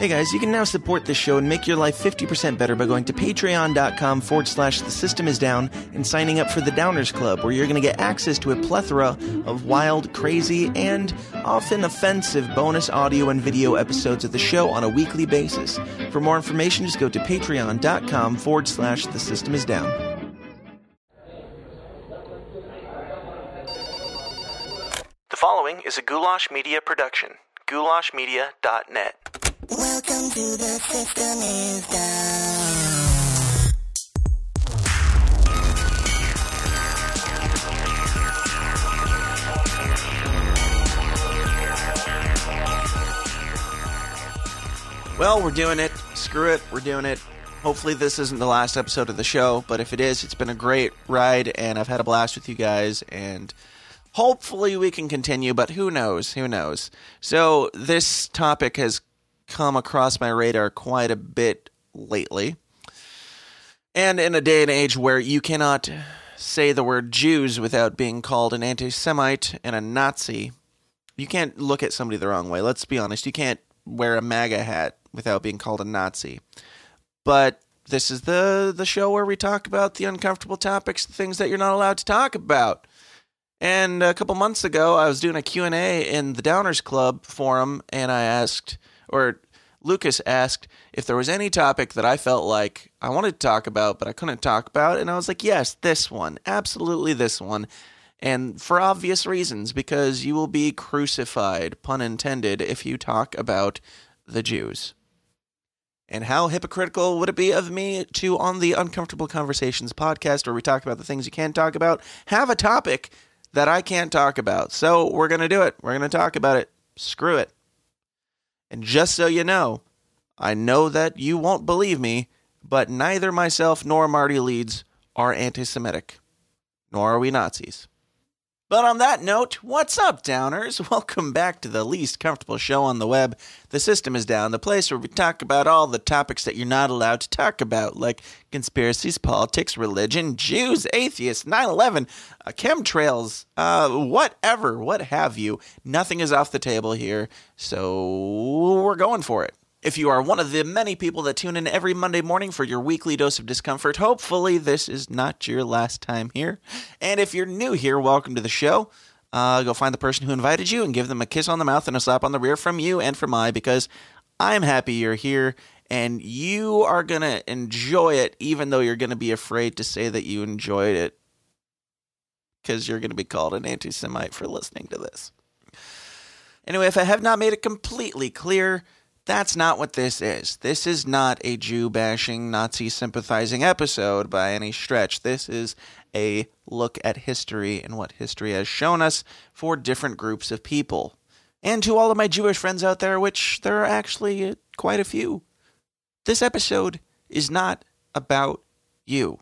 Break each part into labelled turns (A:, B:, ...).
A: Hey guys, you can now support this show and make your life 50% better by going to patreon.com forward slash the system is down and signing up for the Downers Club, where you're going to get access to a plethora of wild, crazy, and often offensive bonus audio and video episodes of the show on a weekly basis. For more information, just go to patreon.com forward slash the system is down. The following is a Goulash Media production. goulashmedia.net.
B: Welcome to the system is down.
A: Well, we're doing it. Screw it. We're doing it. Hopefully, this isn't the last episode of the show, but if it is, it's been a great ride, and I've had a blast with you guys, and hopefully, we can continue, but who knows? Who knows? So, this topic has come across my radar quite a bit lately. And in a day and age where you cannot say the word Jews without being called an anti Semite and a Nazi, you can't look at somebody the wrong way. Let's be honest. You can't wear a MAGA hat without being called a Nazi. But this is the the show where we talk about the uncomfortable topics, the things that you're not allowed to talk about. And a couple months ago, I was doing a Q&A in the Downers Club forum and I asked or Lucas asked if there was any topic that I felt like I wanted to talk about but I couldn't talk about and I was like, "Yes, this one. Absolutely this one." And for obvious reasons because you will be crucified, pun intended, if you talk about the Jews. And how hypocritical would it be of me to, on the Uncomfortable Conversations podcast, where we talk about the things you can't talk about, have a topic that I can't talk about? So we're going to do it. We're going to talk about it. Screw it. And just so you know, I know that you won't believe me, but neither myself nor Marty Leeds are anti Semitic, nor are we Nazis. But on that note, what's up, downers? Welcome back to the least comfortable show on the web. The System is Down, the place where we talk about all the topics that you're not allowed to talk about, like conspiracies, politics, religion, Jews, atheists, 9 11, uh, chemtrails, uh, whatever, what have you. Nothing is off the table here, so we're going for it. If you are one of the many people that tune in every Monday morning for your weekly dose of discomfort, hopefully this is not your last time here. And if you're new here, welcome to the show. Uh, go find the person who invited you and give them a kiss on the mouth and a slap on the rear from you and from I because I'm happy you're here and you are going to enjoy it, even though you're going to be afraid to say that you enjoyed it because you're going to be called an anti Semite for listening to this. Anyway, if I have not made it completely clear, that's not what this is. This is not a Jew bashing, Nazi sympathizing episode by any stretch. This is a look at history and what history has shown us for different groups of people. And to all of my Jewish friends out there, which there are actually uh, quite a few, this episode is not about you.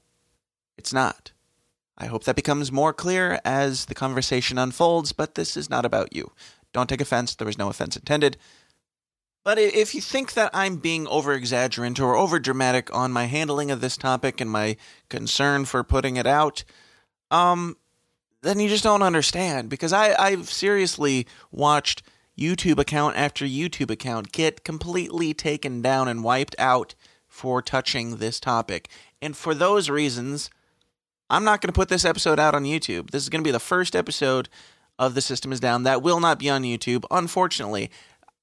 A: It's not. I hope that becomes more clear as the conversation unfolds, but this is not about you. Don't take offense, there was no offense intended. But if you think that I'm being over exaggerant or over dramatic on my handling of this topic and my concern for putting it out, um, then you just don't understand. Because I, I've seriously watched YouTube account after YouTube account get completely taken down and wiped out for touching this topic. And for those reasons, I'm not going to put this episode out on YouTube. This is going to be the first episode of The System is Down that will not be on YouTube. Unfortunately,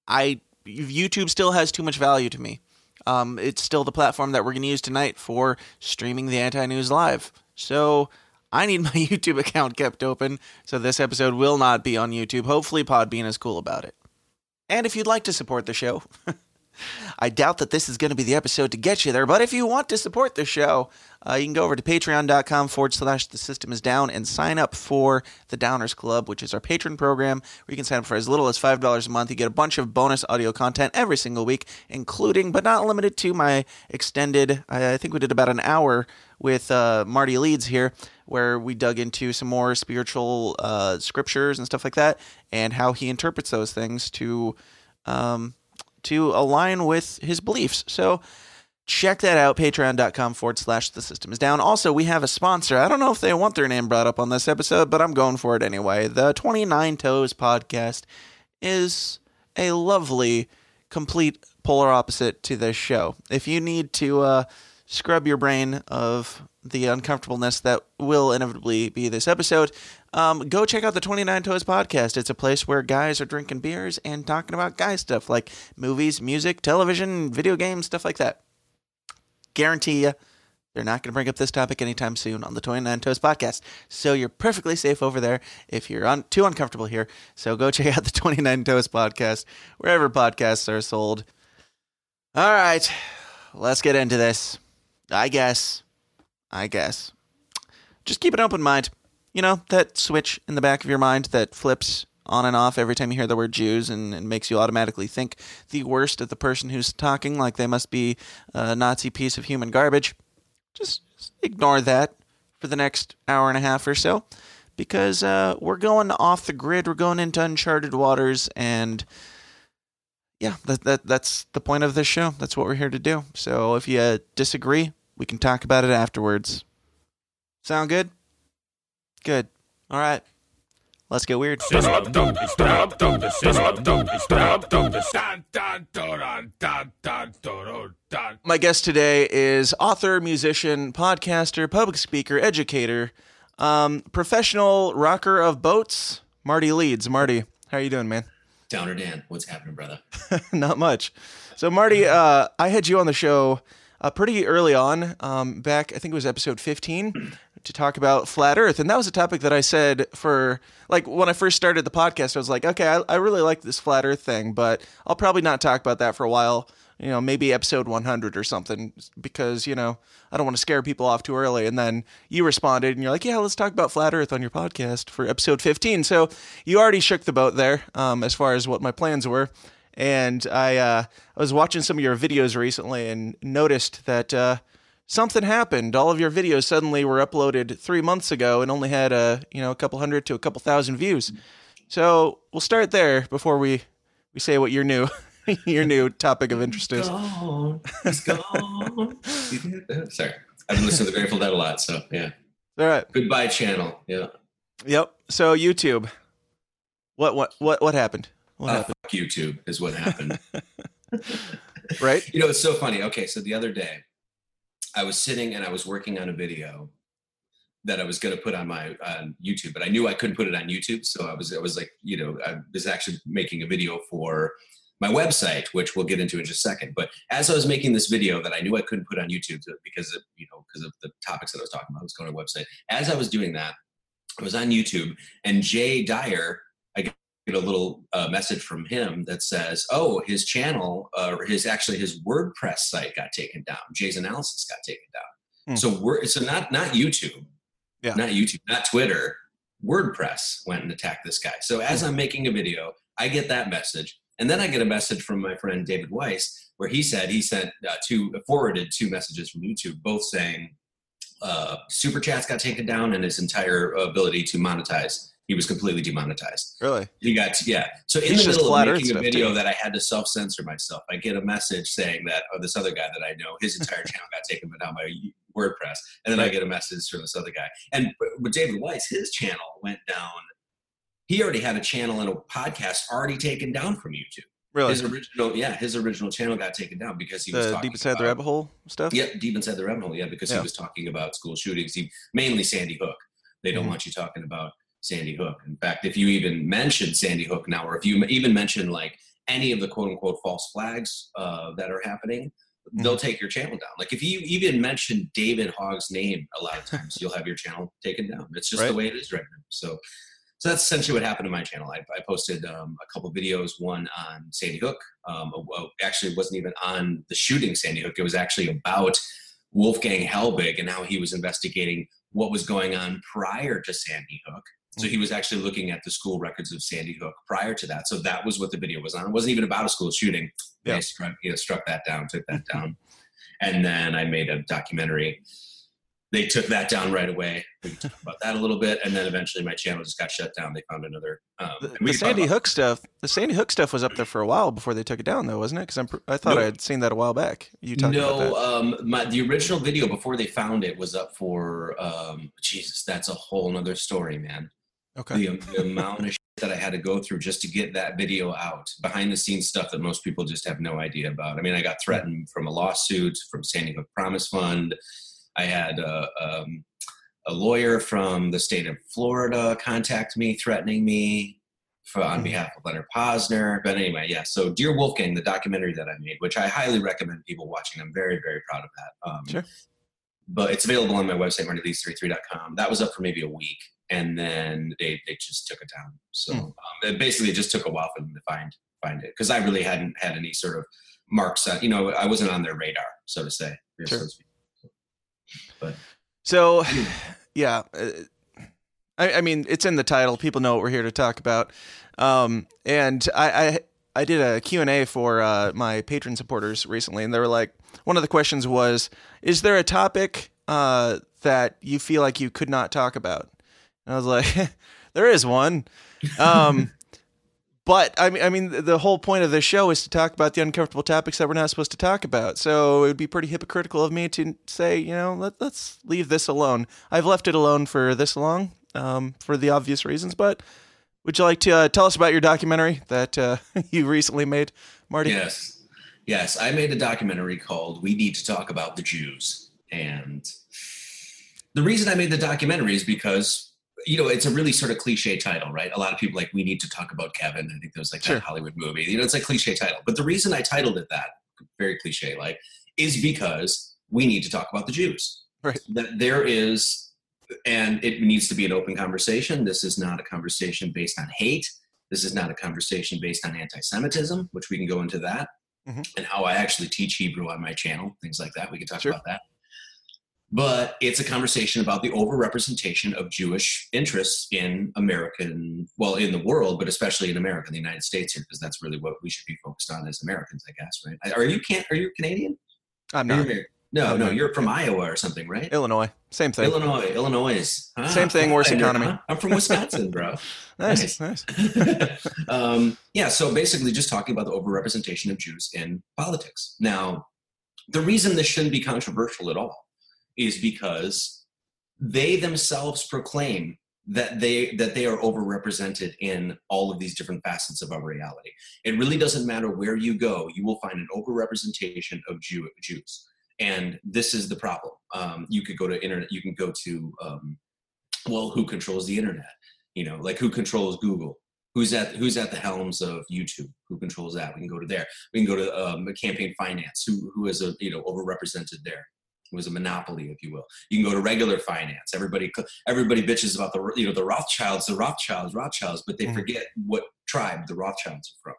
A: I YouTube still has too much value to me. Um, it's still the platform that we're going to use tonight for streaming the Anti News Live. So I need my YouTube account kept open, so this episode will not be on YouTube. Hopefully, Podbean is cool about it. And if you'd like to support the show, I doubt that this is going to be the episode to get you there, but if you want to support the show, uh, you can go over to patreon.com forward slash the system is down and sign up for the Downers Club, which is our patron program where you can sign up for as little as $5 a month. You get a bunch of bonus audio content every single week, including but not limited to my extended, I think we did about an hour with uh, Marty Leeds here, where we dug into some more spiritual uh, scriptures and stuff like that, and how he interprets those things to um, to align with his beliefs. So check that out patreon.com forward slash the system is down also we have a sponsor i don't know if they want their name brought up on this episode but i'm going for it anyway the 29 toes podcast is a lovely complete polar opposite to this show. If you need to uh, scrub your brain of the uncomfortableness that will inevitably be this episode, um, go check out the 29 Toes podcast. It's a place where guys are drinking beers and talking about guy stuff like movies, music, television, video games, stuff like that. Guarantee you, they're not going to bring up this topic anytime soon on the 29 Toes podcast. So you're perfectly safe over there if you're un- too uncomfortable here. So go check out the 29 Toes podcast wherever podcasts are sold. All right, let's get into this. I guess. I guess. Just keep an open mind. You know, that switch in the back of your mind that flips on and off every time you hear the word Jews and, and makes you automatically think the worst of the person who's talking, like they must be a Nazi piece of human garbage. Just, ignore that for the next hour and a half or so because uh, we're going off the grid. We're going into uncharted waters and yeah, that, that that's the point of this show. That's what we're here to do. So if you disagree, we can talk about it afterwards. Sound good? Good. All right. Let's get weird. My guest today is author, musician, podcaster, public speaker, educator, um, professional rocker of boats, Marty Leeds. Marty, how are you doing, man?
C: Downer Dan, what's happening, brother?
A: Not much. So, Marty, uh, I had you on the show uh, pretty early on, um, back, I think it was episode 15, to talk about flat Earth. And that was a topic that I said for, like, when I first started the podcast, I was like, okay, I, I really like this flat Earth thing, but I'll probably not talk about that for a while. You know, maybe episode 100 or something, because, you know, I don't want to scare people off too early. And then you responded and you're like, yeah, let's talk about flat Earth on your podcast for episode 15. So you already shook the boat there um, as far as what my plans were and I uh, I was watching some of your videos recently and noticed that uh, something happened. All of your videos suddenly were uploaded three months ago and only had a you know a couple hundred to a couple thousand views. So we'll start there before we we say what your new your new topic of interest is.
C: Gone, he's gone. Sorry, I've been listening to the Grateful Dead a lot, so yeah.
A: All right.
C: Goodbye, channel. Yeah.
A: Yep. So YouTube. What what what what happened? What
C: Uh, fuck YouTube is what happened.
A: Right.
C: you know, it's so funny. Okay, so the other day, I was sitting and I was working on a video that I was going to put on my on YouTube, but I knew I couldn't put it on YouTube, so I was I was like, you know, I was actually making a video for my website, which we'll get into in just a second. But as I was making this video that I knew I couldn't put on YouTube because of you know because of the topics that I was talking about, I was going to a website. As I was doing that, I was on YouTube, and Jay Dyer, a little uh, message from him that says, "Oh, his channel, uh, or his actually his WordPress site got taken down. Jay's analysis got taken down.
A: Hmm.
C: So we're so not not YouTube,
A: Yeah.
C: not YouTube, not Twitter. WordPress went and attacked this guy. So as I'm making a video, I get that message, and then I get a message from my friend David Weiss where he said he sent uh, two forwarded two messages from YouTube, both saying uh, super chats got taken down and his entire ability to monetize. He was completely demonetized.
A: Really?
C: He got yeah. So in
A: It's
C: the middle of making a video that I had to self censor myself, I get a message saying that oh, this other guy that I know, his entire channel got taken down by WordPress, and then I get a message from this other guy. And with David Weiss, his channel went down. He already had a channel and a podcast already taken down from YouTube.
A: Really?
C: His original, yeah, his original channel got taken down because he was talking
A: deep inside the rabbit hole stuff.
C: Yep, deep inside the rabbit hole. Yeah, because
A: Yeah.
C: he was talking about school shootings. He mainly Sandy Hook. They don't
A: Mhm.
C: want you talking about Sandy Hook. In fact, if you even mention Sandy Hook now, or if you even mention like any of the quote unquote false flags uh, that are happening, they'll take your channel down. Like if you even mention David Hogg's name a lot of times, you'll have your channel taken down. It's just
A: Right.
C: the way it is right now. So. So that's essentially what happened to my channel. I, I posted um, a couple videos, one on Sandy Hook. Um, actually, it wasn't even on the shooting Sandy Hook. It was actually about Wolfgang Halbig and how he was investigating what was going on prior to Sandy Hook. So he was actually looking at the school records of Sandy Hook prior to that. So that was what the video was on. It wasn't even about a school shooting.
A: Yeah.
C: They struck, you know, struck that down, took that down. And then I made a documentary. They took that down right away. We can talk about that a little bit. And then eventually my channel just got shut down. They found another. Um,
A: The, the
C: we can talk
A: Sandy Hook stuff. The Sandy Hook stuff was up there for a while before they took it down, though, wasn't it? Because I thought
C: No.
A: I had seen that a while back. You talked about
C: no,
A: that.
C: um, my the original video before they found it was up for um, Jesus. That's a whole nother story, man.
A: Okay.
C: The, the amount of shit that I had to go through just to get that video out, behind the scenes stuff that most people just have no idea about. I mean, I got threatened from a lawsuit from Sandy Hook Promise Fund. I had a, um, a lawyer from the state of Florida contact me, threatening me for, on
A: Mhm.
C: behalf of Leonard Pozner. But anyway, yeah. So, Dear Wolfgang, the documentary that I made, which I highly recommend people watching. I'm very, very proud of that. Um,
A: Sure.
C: But it's available on my website, martyleeds33.com. That was up for maybe a week, and then they, they just took it down. So
A: Hmm.
C: um, it basically, it just took a while for them to find find it because I really hadn't had any sort of marks on. You know, I wasn't on their radar, so to say.
A: Sure.
C: So. But
A: So, yeah, uh, I, I mean, it's in the title. People know what we're here to talk about. Um, and I, I, I did a Q and A for uh, my patron supporters recently, and they were like, one of the questions was, "Is there a topic uh, that you feel like you could not talk about?" And I was like, "There is one." Um, but I mean, I mean, the whole point of this show is to talk about the uncomfortable topics that we're not supposed to talk about. So it would be pretty hypocritical of me to say, you know, let, let's leave this alone. I've left it alone for this long, um, for the obvious reasons. But would you like to uh, tell us about your documentary that uh, you recently made, Marty?
C: Yes. Yes. I made a documentary called We Need to Talk About the Jews. And the reason I made the documentary is because, you know, it's a really sort of cliche title, right? A lot of people like, we need to talk about Kevin. I think there was like
A: Sure.
C: that Hollywood movie. You know, it's a cliche title. But the reason I titled it that, very cliche like, is because we need to talk about the Jews.
A: Right.
C: That there is, and it needs to be an open conversation. This is not a conversation based on hate. This is not a conversation based on anti Semitism, which we can go into that,
A: Mhm.
C: and how I actually teach Hebrew on my channel, things like that. We can talk
A: Sure.
C: about that. But it's a conversation about the overrepresentation of Jewish interests in American, well, in the world, but especially in America, in the United States here, because that's really what we should be focused on as Americans, I guess, right? Are you can Are you Canadian?
A: I'm not.
C: No, no, you're from Iowa or something, right?
A: Illinois. Same thing.
C: Illinois, Illinois. Ah,
A: Same thing, worse economy.
C: huh? I'm from Wisconsin, bro.
A: Nice.
C: Nice.
A: Nice.
C: um, yeah, so basically, just talking about the overrepresentation of Jews in politics. Now, the reason this shouldn't be controversial at all is because they themselves proclaim that they that they are overrepresented in all of these different facets of our reality. It really doesn't matter where you go; you will find an overrepresentation of Jew, Jews, and this is the problem. Um, you could go to internet. You can go to um, well, who controls the internet? You know, like who controls Google? Who's at who's at the helms of YouTube? Who controls that? We can go to there. We can go to um, campaign finance. Who who is a you know overrepresented there? Who is a monopoly, if you will. You can go to regular finance. Everybody everybody bitches about the you know the Rothschilds, the Rothschilds, Rothschilds, but they
A: Mhm.
C: forget what tribe the Rothschilds are from.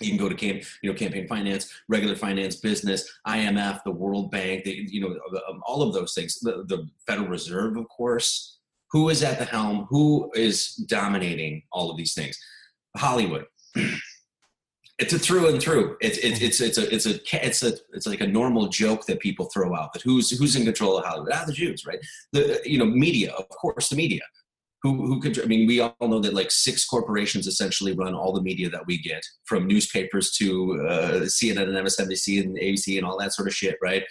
C: You can go to camp, you know, campaign finance, regular finance, business, IMF, the World Bank, the, you know, um, all of those things. The, the Federal Reserve, of course. Who is at the helm? Who is dominating all of these things? Hollywood. It's a through and through. It's it's it's it's a it's a it's a it's like a normal joke that people throw out that who's who's in control of Hollywood? Ah, the Jews, right? The you know media, of course, the media. Who who could? I mean, we all know that like six corporations essentially run all the media that we get, from newspapers to uh, CNN and MSNBC and ABC and all that sort of shit, right?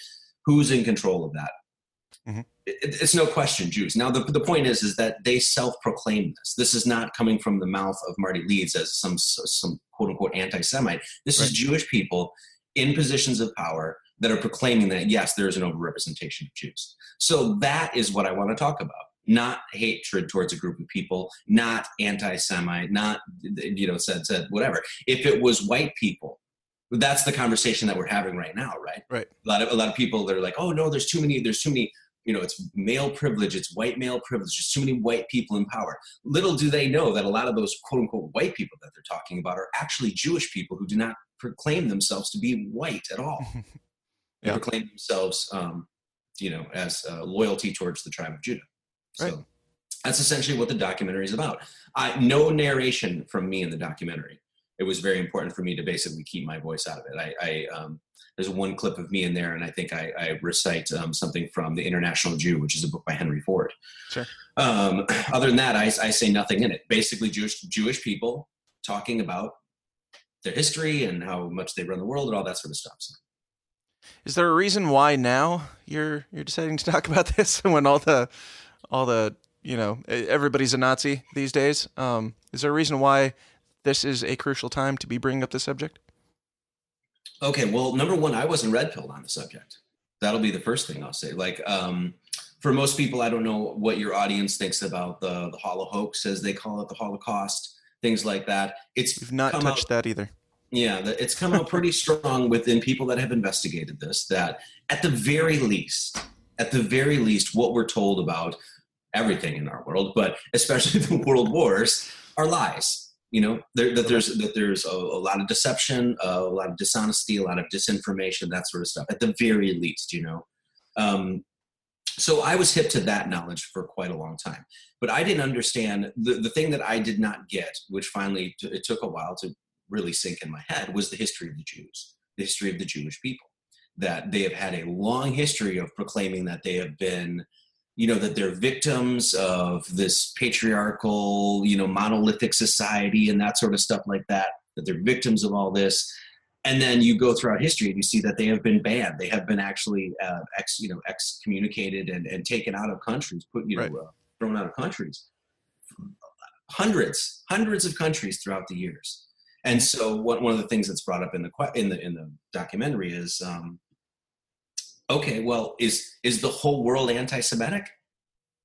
C: Who's in control of that?
A: Mhm.
C: It, it's no question Jews. Now the the point is is that they self-proclaim this. This is not coming from the mouth of Marty Leeds as some some quote unquote anti-Semite. This
A: Right.
C: is Jewish people in positions of power that are proclaiming that yes, there is an overrepresentation of Jews. So that is what I want to talk about. Not hatred towards a group of people, not anti-Semite, not you know said said whatever. If it was white people, that's the conversation that we're having right now, right?
A: Right.
C: A lot of a lot of people that are like, oh no, there's too many, there's too many. You know, it's male privilege, it's white male privilege. There's too many white people in power. Little do they know that a lot of those quote unquote white people that they're talking about are actually Jewish people who do not proclaim themselves to be white at all. They proclaim themselves, um, you know, as uh, loyalty towards the tribe of Judah. So
A: Right.
C: that's essentially what the documentary is about. I, no narration from me in the documentary. It was very important for me to basically keep my voice out of it. I, I um, there's one clip of me in there, and I think I, I recite um, something from the International Jew, which is a book by Henry Ford.
A: Sure.
C: Um, other than that, I, I say nothing in it. Basically, Jewish Jewish people talking about their history and how much they run the world and all that sort of stuff. So,
A: Is there a reason why now you're you're deciding to talk about this when all the all the you know everybody's a Nazi these days. Um, is there a reason why this is a crucial time to be bringing up the subject?
C: Okay, well, number one, I wasn't red pilled on the subject. That'll be the first thing I'll say. Like, um, for most people, I don't know what your audience thinks about the the Holo hoax, as they call it, the Holocaust, things like that. It's
A: We've not touched
C: out-
A: that either.
C: Yeah, it's come out pretty strong within people that have investigated this. That at the very least, at the very least, what we're told about everything in our world, but especially the world wars, are lies. You know, there, that there's that there's a, a lot of deception, a lot of dishonesty, a lot of disinformation, that sort of stuff. At the very least, you know. Um, so I was hip to that knowledge for quite a long time, but I didn't understand the the thing that I did not get, which finally t- it took a while to really sink in my head was the history of the Jews, the history of the Jewish people. That they have had a long history of proclaiming that they have been, you know, that they're victims of this patriarchal, you know, monolithic society and that sort of stuff like that, that they're victims of all this. And then you go throughout history and you see that they have been banned. They have been actually uh, ex, you know, excommunicated and, and taken out of countries, put, you know,
A: Right.
C: uh, thrown out of countries. Hundreds, hundreds of countries throughout the years and so one, one of the things that's brought up in the in the in the documentary is um, okay well is is the whole world anti-semitic?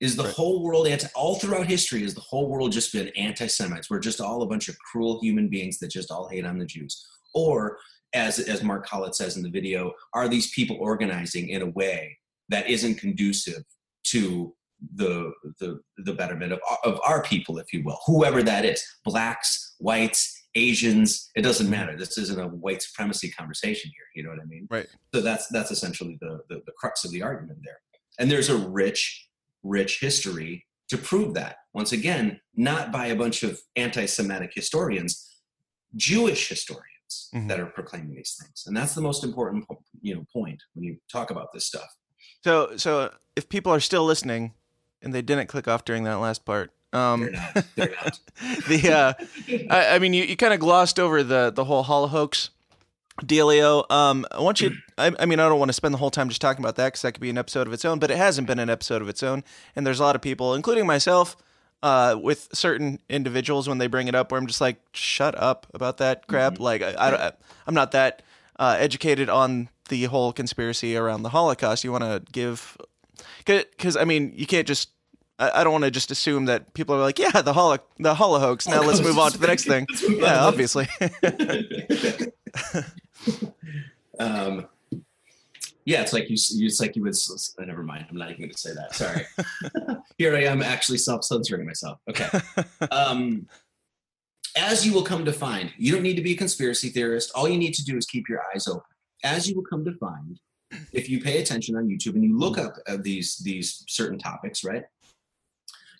C: Is the
A: Right.
C: whole world anti all throughout history has the whole world just been anti-semites? We're just all a bunch of cruel human beings that just all hate on the jews. Or as as mark collett says in the video are these people organizing in a way that isn't conducive to the the the betterment of of our people if you will whoever that is blacks whites asians it doesn't matter. This isn't a white supremacy conversation here you know what i mean?
A: Right.
C: so that's that's essentially the, the the crux of the argument there. And there's a rich rich history to prove that. Once again not by a bunch of anti-semitic historians jewish historians
A: Mhm.
C: that are proclaiming these things. And that's the most important po- you know point when you talk about this stuff.
A: So, so if people are still listening and they didn't click off during that last part, um,
C: they're not they're not
A: the uh, I, I mean, you, you kind of glossed over the the whole holo hoax dealio. Um, I want you. I, I mean, I don't want to spend the whole time just talking about that because that could be an episode of its own. But it hasn't been an episode of its own, and there's a lot of people, including myself, uh, with certain individuals when they bring it up, where I'm just like, shut up about that crap. Like, I, I, don't- I'm not that uh, educated on the whole conspiracy around the Holocaust. You want to give, because I mean, you can't just. I I don't want to just assume that people are like, yeah, the holo, the holo hoax. Now let's move on to the next thing.
C: Let's move on to
A: Yeah, obviously.
C: um, yeah, it's like you. you- It's like you would. uh, Never mind. I'm not even going to say that. Sorry. Here I am, actually self-censoring myself. Okay. Um, as you will come to find, you don't need to be a conspiracy theorist. All you need to do is keep your eyes open. As you will come to find, if you pay attention on YouTube and you look up uh, these these certain topics, right?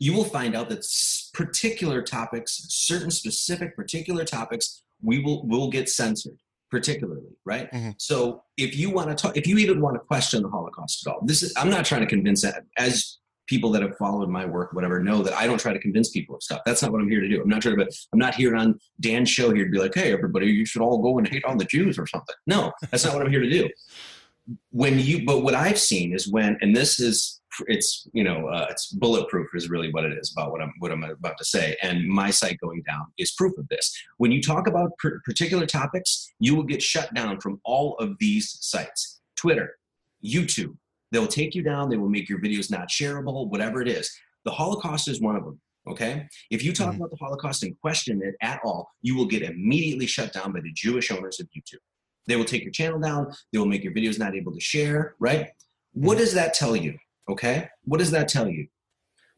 C: You will find out that particular topics, certain specific particular topics, we will will get censored particularly, right?
A: Mhm.
C: So if you want to talk, if you even want to question the Holocaust at all, this is I'm not trying to convince that as people that have followed my work, whatever, know that I don't try to convince people of stuff. That's not what I'm here to do. I'm not trying to. I'm not here on Dan's show here to be like, hey, everybody, you should all go and hate on the Jews or something. No, that's not what I'm here to do. When you, but what I've seen is when, and this is, it's you know, uh, it's bulletproof is really what it is about what I'm what I'm about to say. And my site going down is proof of this. When you talk about per- particular topics, you will get shut down from all of these sites: Twitter, YouTube. They'll take you down. They will make your videos not shareable, whatever it is. The Holocaust is one of them. Okay. If you talk
A: Mhm.
C: about the Holocaust and question it at all, you will get immediately shut down by the Jewish owners of YouTube. They will take your channel down. They will make your videos not able to share, right? What does that tell you? Okay. What does that tell you?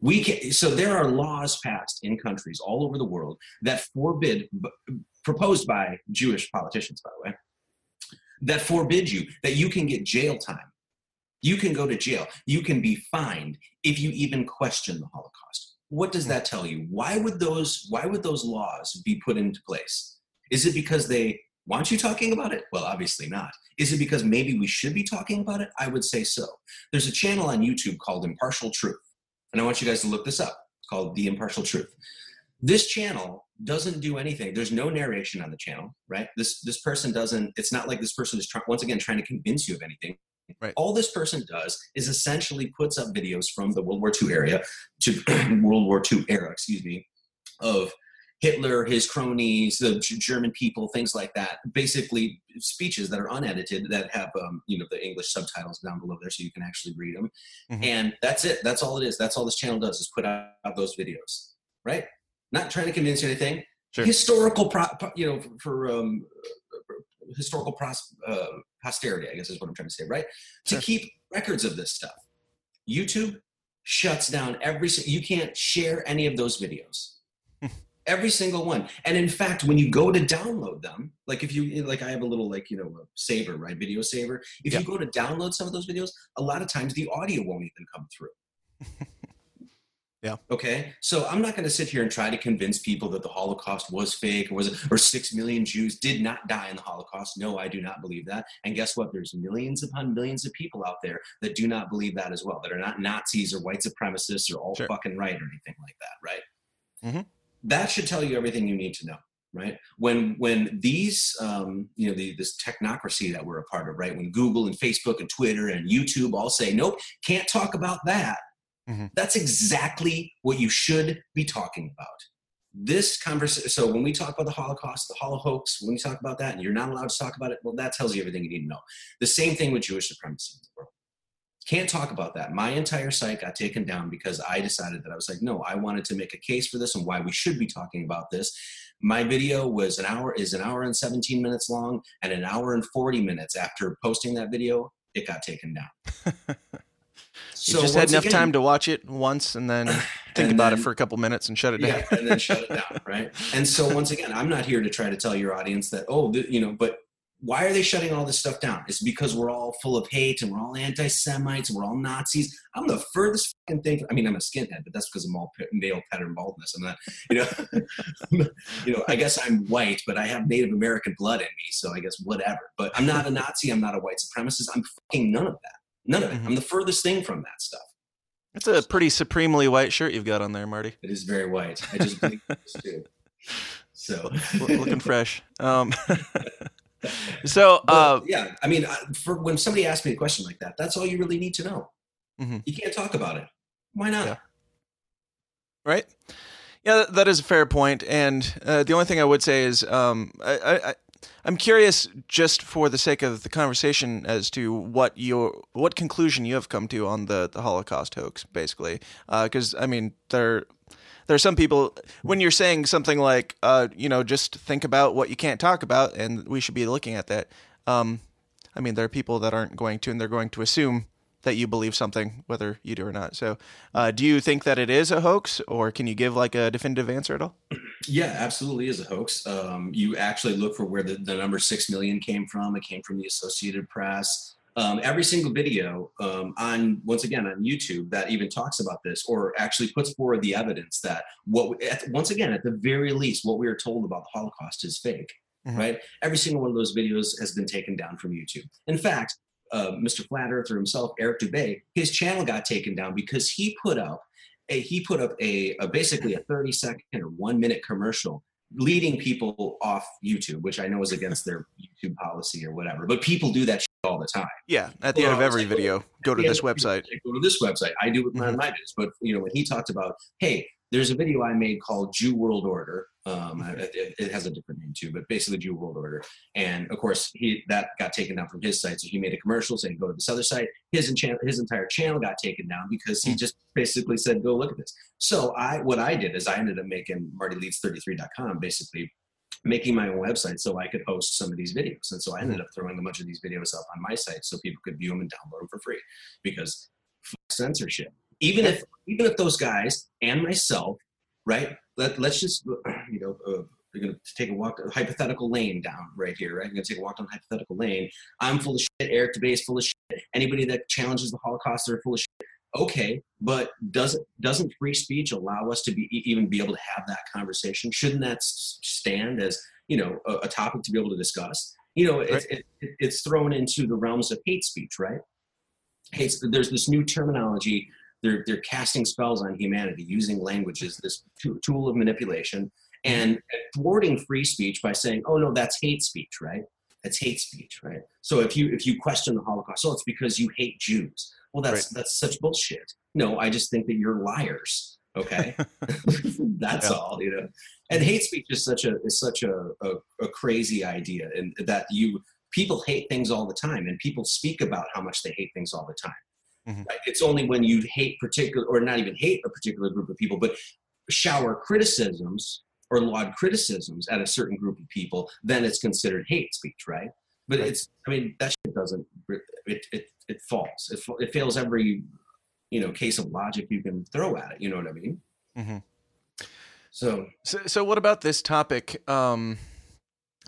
C: We can, so there are laws passed in countries all over the world that forbid, proposed by Jewish politicians, by the way, that forbid you, that you can get jail time. You can go to jail. You can be fined if you even question the Holocaust. What does that tell you? Why would those why would those laws be put into place? Is it because they want you talking about it? Well, obviously not. Is it because maybe we should be talking about it? I would say so. There's a channel on YouTube called Impartial Truth. And I want you guys to look this up. It's called The Impartial Truth. This channel doesn't do anything. There's no narration on the channel, right? This this person doesn't. It's not like this person is trying once again trying to convince you of anything.
A: Right.
C: All this person does is essentially puts up videos from the World War II area to World War II era, excuse me, of Hitler, his cronies, the German people, things like that. Basically, speeches that are unedited that have um, you know the English subtitles down below there, so you can actually read them.
A: Mhm.
C: And that's it. That's all it is. That's all this channel does is put out, out those videos, right? Not trying to convince you anything.
A: Sure.
C: Historical, pro, pro- you know, for, for um, historical pros, uh, posterity, I guess is what I'm trying to say, right?
A: Sure.
C: To keep records of this stuff. YouTube shuts down every. You can't share any of those videos. Every single one. And in fact, when you go to download them, like if you like, I have a little like you know a saver, right? Video saver. If
A: Yeah.
C: you go to download some of those videos, a lot of times the audio won't even come through.
A: Yeah.
C: Okay. So I'm not going to sit here and try to convince people that the Holocaust was fake or was or six million Jews did not die in the Holocaust. No, I do not believe that. And guess what? There's millions upon millions of people out there that do not believe that as well. That are not Nazis or white supremacists or all
A: Sure.
C: fucking right or anything like that. Right.
A: Mhm.
C: That should tell you everything you need to know. Right when when these um, you know the, this technocracy that we're a part of, right? When Google and Facebook and Twitter and YouTube all say nope, can't talk about that. That's exactly what you should be talking about. This conversation. So when we talk about the Holocaust, the holocaust hoax, when we talk about that, and you're not allowed to talk about it, well, that tells you everything you need to know. The same thing with Jewish supremacy in the world. Can't talk about that. My entire site got taken down because I decided that I was like, no, I wanted to make a case for this and why we should be talking about this. My video was an hour, is an hour and 17 minutes long, and an hour and 40 minutes after posting that video, it got taken down.
A: you just had enough
C: again-
A: time to watch it once and then think
C: And
A: about
C: then-
A: it for a couple minutes and shut it down.
C: yeah, and then shut it down, right? And so once again, I'm not here to try to tell your audience that oh, you know, but why are they shutting all this stuff down? It's because we're all full of hate and we're all anti-Semites and we're all Nazis. I'm the furthest fucking thing. I mean, I'm a skinhead, but that's because I'm all male pattern baldness. I'm not, you know, you know. I guess I'm white, but I have Native American blood in me, so I guess whatever. But I'm not a Nazi. I'm not a white supremacist. I'm fucking none of that. None of it.
A: Mhm.
C: I'm the furthest thing from that stuff.
A: It's a pretty supremely white shirt you've got on there, Marty.
C: It is very white. I just too. So.
A: Looking fresh. Um, so, uh,
C: yeah, I mean, for when somebody asks me a question like that, that's all you really need to know.
A: Mhm.
C: You can't talk about it. Why not?
A: Yeah. right? Yeah, that- is a fair point. And uh, the only thing I would say is, um, I, I, I- I'm curious, just for the sake of the conversation, as to what your what conclusion you have come to on the the Holocaust hoax, basically. Because I mean, there there are some people when you're saying something like, uh, you know, just think about what you can't talk about, and we should be looking at that. Um, I mean, there are people that aren't going to, and they're going to assume that you believe something, whether you do or not. So, uh, do you think that it is a hoax, or can you give like a definitive answer at all?
C: Yeah, absolutely is a hoax. Um, you actually look for where the, the number six million came from. It came from the Associated Press. Um, every single video um, on once again on YouTube that even talks about this or actually puts forward the evidence that what at, once again at the very least what we are told about the Holocaust is fake.
A: Mhm.
C: Right? Every single one of those videos has been taken down from YouTube. In fact, uh, Mr. Flat Earther himself, Eric Dubay, his channel got taken down because he put up a, he put up a, a basically a 30 second or one minute commercial leading people off YouTube, which I know is against their YouTube policy or whatever. But people do that shit all the time.
A: Yeah, at the end of every
C: like,
A: video, go to this website.
C: Go to this website. I do it my,
A: Mhm.
C: my videos. But you know, when he talked about, hey, there's a video I made called Jew World Order. Um, it, it- has a different name too, but basically Jew World Order. And of course, he that got taken down from his site. So he made a commercial saying, "Go to this other site." His enchant, his entire channel got taken down because he
A: Hmm.
C: just basically said, "Go look at this." So I, what I did is I ended up making MartyLeeds33.com basically making my own website so I could host some of these videos. And so I ended up throwing a bunch of these videos up on my site so people could view them and download them for free because censorship. Even if even if those guys and myself, right? Let, let's just you know uh, we're gonna take a walk a hypothetical lane down right here, right? I'm gonna take a walk down hypothetical lane. I'm full of shit. Eric Dubay is full of shit. Anybody that challenges the Holocaust they're full of shit. Okay, but doesn't doesn't free speech allow us to be even be able to have that conversation? Shouldn't that stand as you know a, a topic to be able to discuss? You know, it's it, it, it's thrown into the realms of hate speech, right? Hate, there's this new terminology. They're they're casting spells on humanity using language as this tool of manipulation and thwarting free speech by saying, "Oh no, that's hate speech," right? That's hate speech, right? So if you if you question the Holocaust, oh, it's because you hate Jews. Well, that's that's such bullshit. No, I just think that you're liars. Okay, that's
A: Yeah.
C: all you know. And hate speech is such a is such a, a, a crazy idea, and that you people hate things all the time, and people speak about how much they hate things all the time.
A: Mhm.
C: Right? It's only when you hate particular, or not even hate a particular group of people, but shower criticisms or laud criticisms at a certain group of people, then it's considered hate speech, right? But
A: Right.
C: it's, I mean, that shit doesn't, it, it, it falls. It, it fails every, you know, case of logic you can throw at it. You know what I mean?
A: Mm-hmm.
C: So,
A: So, so what about this topic? Um,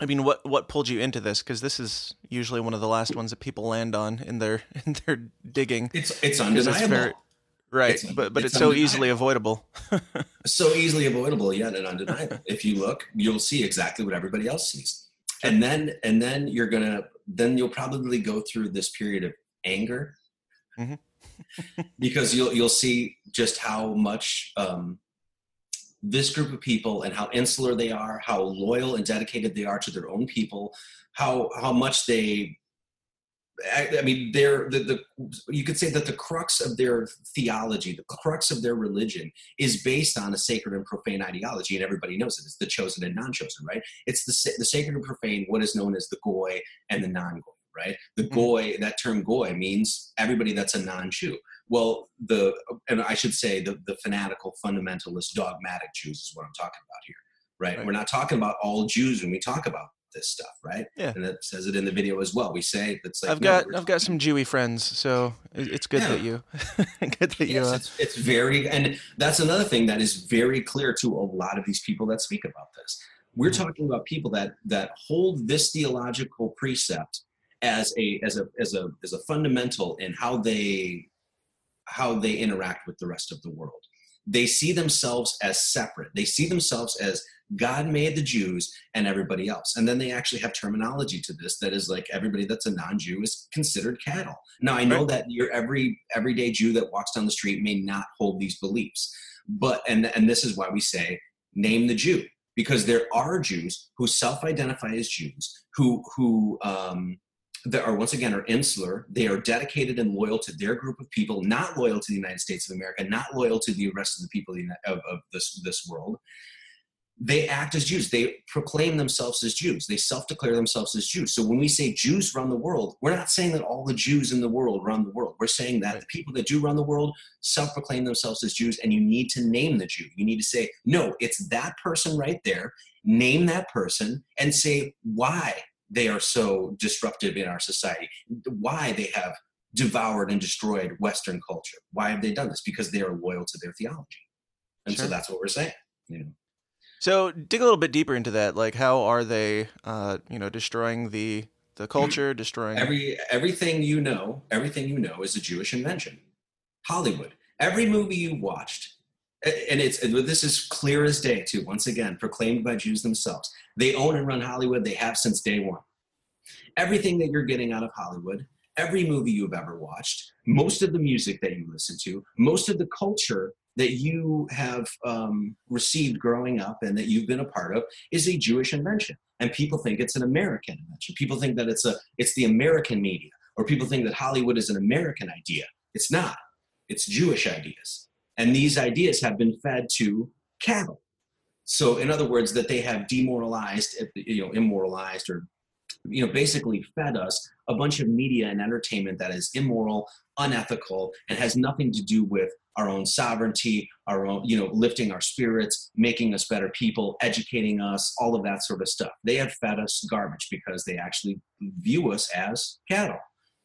A: I mean, what what pulled you into this? Because this is usually one of the last ones that people land on in their in their digging.
C: it's, it's
A: 'Cause it's
C: undeniable.
A: very- Right,
C: It's-
A: but but
C: it's
A: it's, so
C: undeniable.
A: easily avoidable.
C: so easily avoidable yet and undeniable. if you look, you'll see exactly what everybody else sees. And then and then you're gonna then you'll probably go through this period of anger
A: Mhm.
C: because you'll you'll see just how much um, this group of people and how insular they are, how loyal and dedicated they are to their own people, how how much they I, I mean, they're the, the you could say that the crux of their theology, the crux of their religion, is based on a sacred and profane ideology, and everybody knows it. It's the chosen and non-chosen, right? It's the the sacred and profane, what is known as the goy and the non-goy, right? The
A: Mhm.
C: goy, that term goy means everybody that's a non-Jew. Well, the and I should say the the fanatical, fundamentalist, dogmatic Jews is what I'm talking about here, right?
A: Right.
C: We're not talking about all Jews when we talk about this stuff, right?
A: Yeah.
C: And it says it in the video as well. We say it's like
A: I've
C: no,
A: got I've got some Jewy friends, so it's good that you good that you.
C: Yes,
A: Uh,
C: it's, it's very, and that's another thing that is very clear to a lot of these people that speak about this. We're
A: Mhm.
C: talking about people that that hold this theological precept as a as a as a as a fundamental in how they how they interact with the rest of the world. They see themselves as separate. They see themselves as God made the Jews and everybody else. And then they actually have terminology to this that is like everybody that's a non-Jew is considered cattle. Now I know that your every everyday Jew that walks down the street may not hold these beliefs. But and and this is why we say name the Jew because there are Jews who self-identify as Jews who who um that are once again are insular. They are dedicated and loyal to their group of people, not loyal to the United States of America, not loyal to the rest of the people of, of this this world. They act as Jews. They proclaim themselves as Jews. They self-declare themselves as Jews. So when we say Jews run the world, we're not saying that all the Jews in the world run the world. We're saying that the people that do run the world self-proclaim themselves as Jews, and you need to name the Jew. You need to say, no, it's that person right there. Name that person and say why they are so disruptive in our society, why they have devoured and destroyed Western culture. Why have they done this? Because they are loyal to their theology. And
A: Sure.
C: so that's what we're saying. You know.
A: so dig a little bit deeper into that. Like, how are they, uh, you know, destroying the the culture, destroying
C: Every everything you know, everything you know is a Jewish invention. Hollywood. Every movie you watched, and it's and this is clear as day too. Once again, proclaimed by Jews themselves. They own and run Hollywood. They have since day one. Everything that you're getting out of Hollywood, every movie you've ever watched, most of the music that you listen to, most of the culture that you have um, received growing up and that you've been a part of is a Jewish invention. And people think it's an American invention. People think that it's a it's the American media, or people think that Hollywood is an American idea. It's not. It's Jewish ideas, and these ideas have been fed to cattle. So, in other words, that they have demoralized, eh, you know, immoralized, or you know, basically fed us a bunch of media and entertainment that is immoral, unethical, and has nothing to do with our own sovereignty, our own, you know, lifting our spirits, making us better people, educating us, all of that sort of stuff. They have fed us garbage because they actually view us as cattle,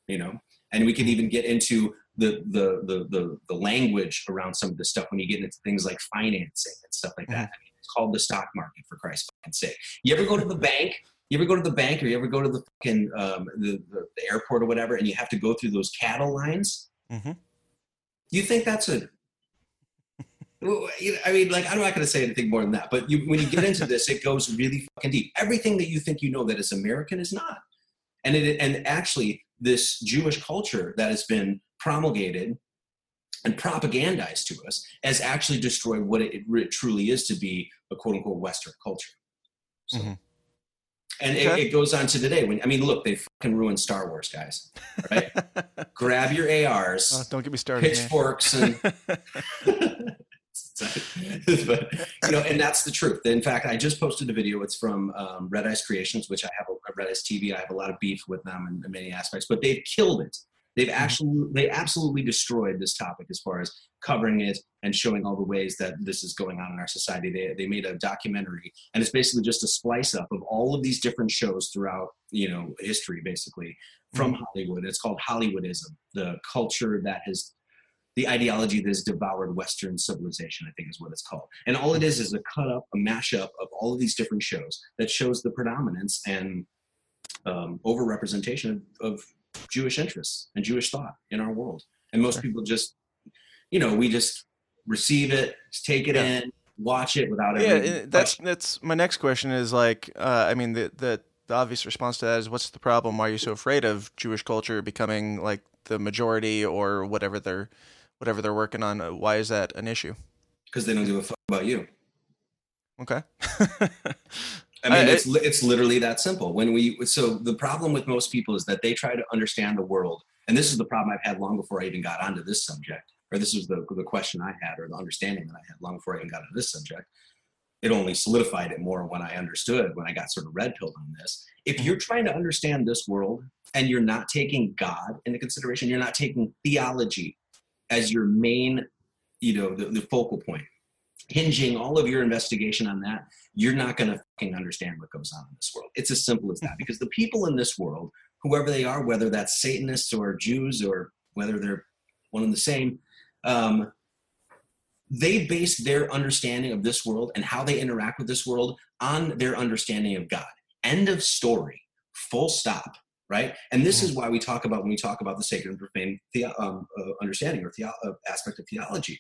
C: you know. And we can even get into the the the the, the language around some of this stuff when you get into things like financing and stuff like that. I mean, it's called the stock market for Christ's sake. You ever go to the bank? You ever go to the bank or you ever go to the fucking um, the, the, the airport or whatever, and you have to go through those cattle lines?
A: Mhm.
C: You think that's a well, you know, I mean, like, I'm not going to say anything more than that. But you, when you get into this, it goes really fucking deep. Everything that you think you know that is American is not. And it, and actually, this Jewish culture that has been promulgated and propagandized to us has actually destroyed what it, it truly is to be a quote unquote Western culture. So,
A: Mhm.
C: And
A: Okay.
C: it, it goes on to today. When I mean, look, they fucking ruined Star Wars, guys. Right? Grab your ARs,
A: Oh, don't get me started.
C: pitchforks, and but you know, and that's the truth. In fact, I just posted a video. It's from um, Red Ice Creations, which I have a Red Ice TV. I have a lot of beef with them in, in many aspects, but they've killed it. They've actually they absolutely destroyed this topic as far as covering it and showing all the ways that this is going on in our society. They they made a documentary, and it's basically just a splice up of all of these different shows throughout you know history, basically from Hollywood. It's called Hollywoodism, the culture that has the ideology that has devoured Western civilization, I think is what it's called. And all it is is a cut up, a mashup of all of these different shows that shows the predominance and um, overrepresentation of, of Jewish interests and Jewish thought in our world. And most people just, you know, we just receive it, take it
A: Yeah.
C: in, watch it without
A: it.
C: yeah,
A: uh, that's that's my next question is like, uh, I mean, the, the the obvious response to that is, what's the problem? Why are you so afraid of Jewish culture becoming like the majority or whatever they're whatever they're working on? Uh, Why is that an issue?
C: because they don't give a fuck about you.
A: Okay.
C: I mean,
A: I-
C: it's li- it's literally that simple. When we so the problem with most people is that they try to understand the world, and this is the problem I've had long before I even got onto this subject, or this was the the question I had, or the understanding that I had long before I even got into this subject. It only solidified it more when I understood when I got sort of red pilled on this. If mm-hmm. you're trying to understand this world and you're not taking God into consideration, you're not taking theology as your main, you know, the, the focal point, hinging all of your investigation on that, you're not going to fucking understand what goes on in this world. It's as simple as that. Because the people in this world, whoever they are, whether that's Satanists or Jews or whether they're one and the same, um, they base their understanding of this world and how they interact with this world on their understanding of God. End of story. Full stop. Right. And this is why we talk about when we talk about the sacred and profane the, um, uh, understanding or theo- uh, aspect of theology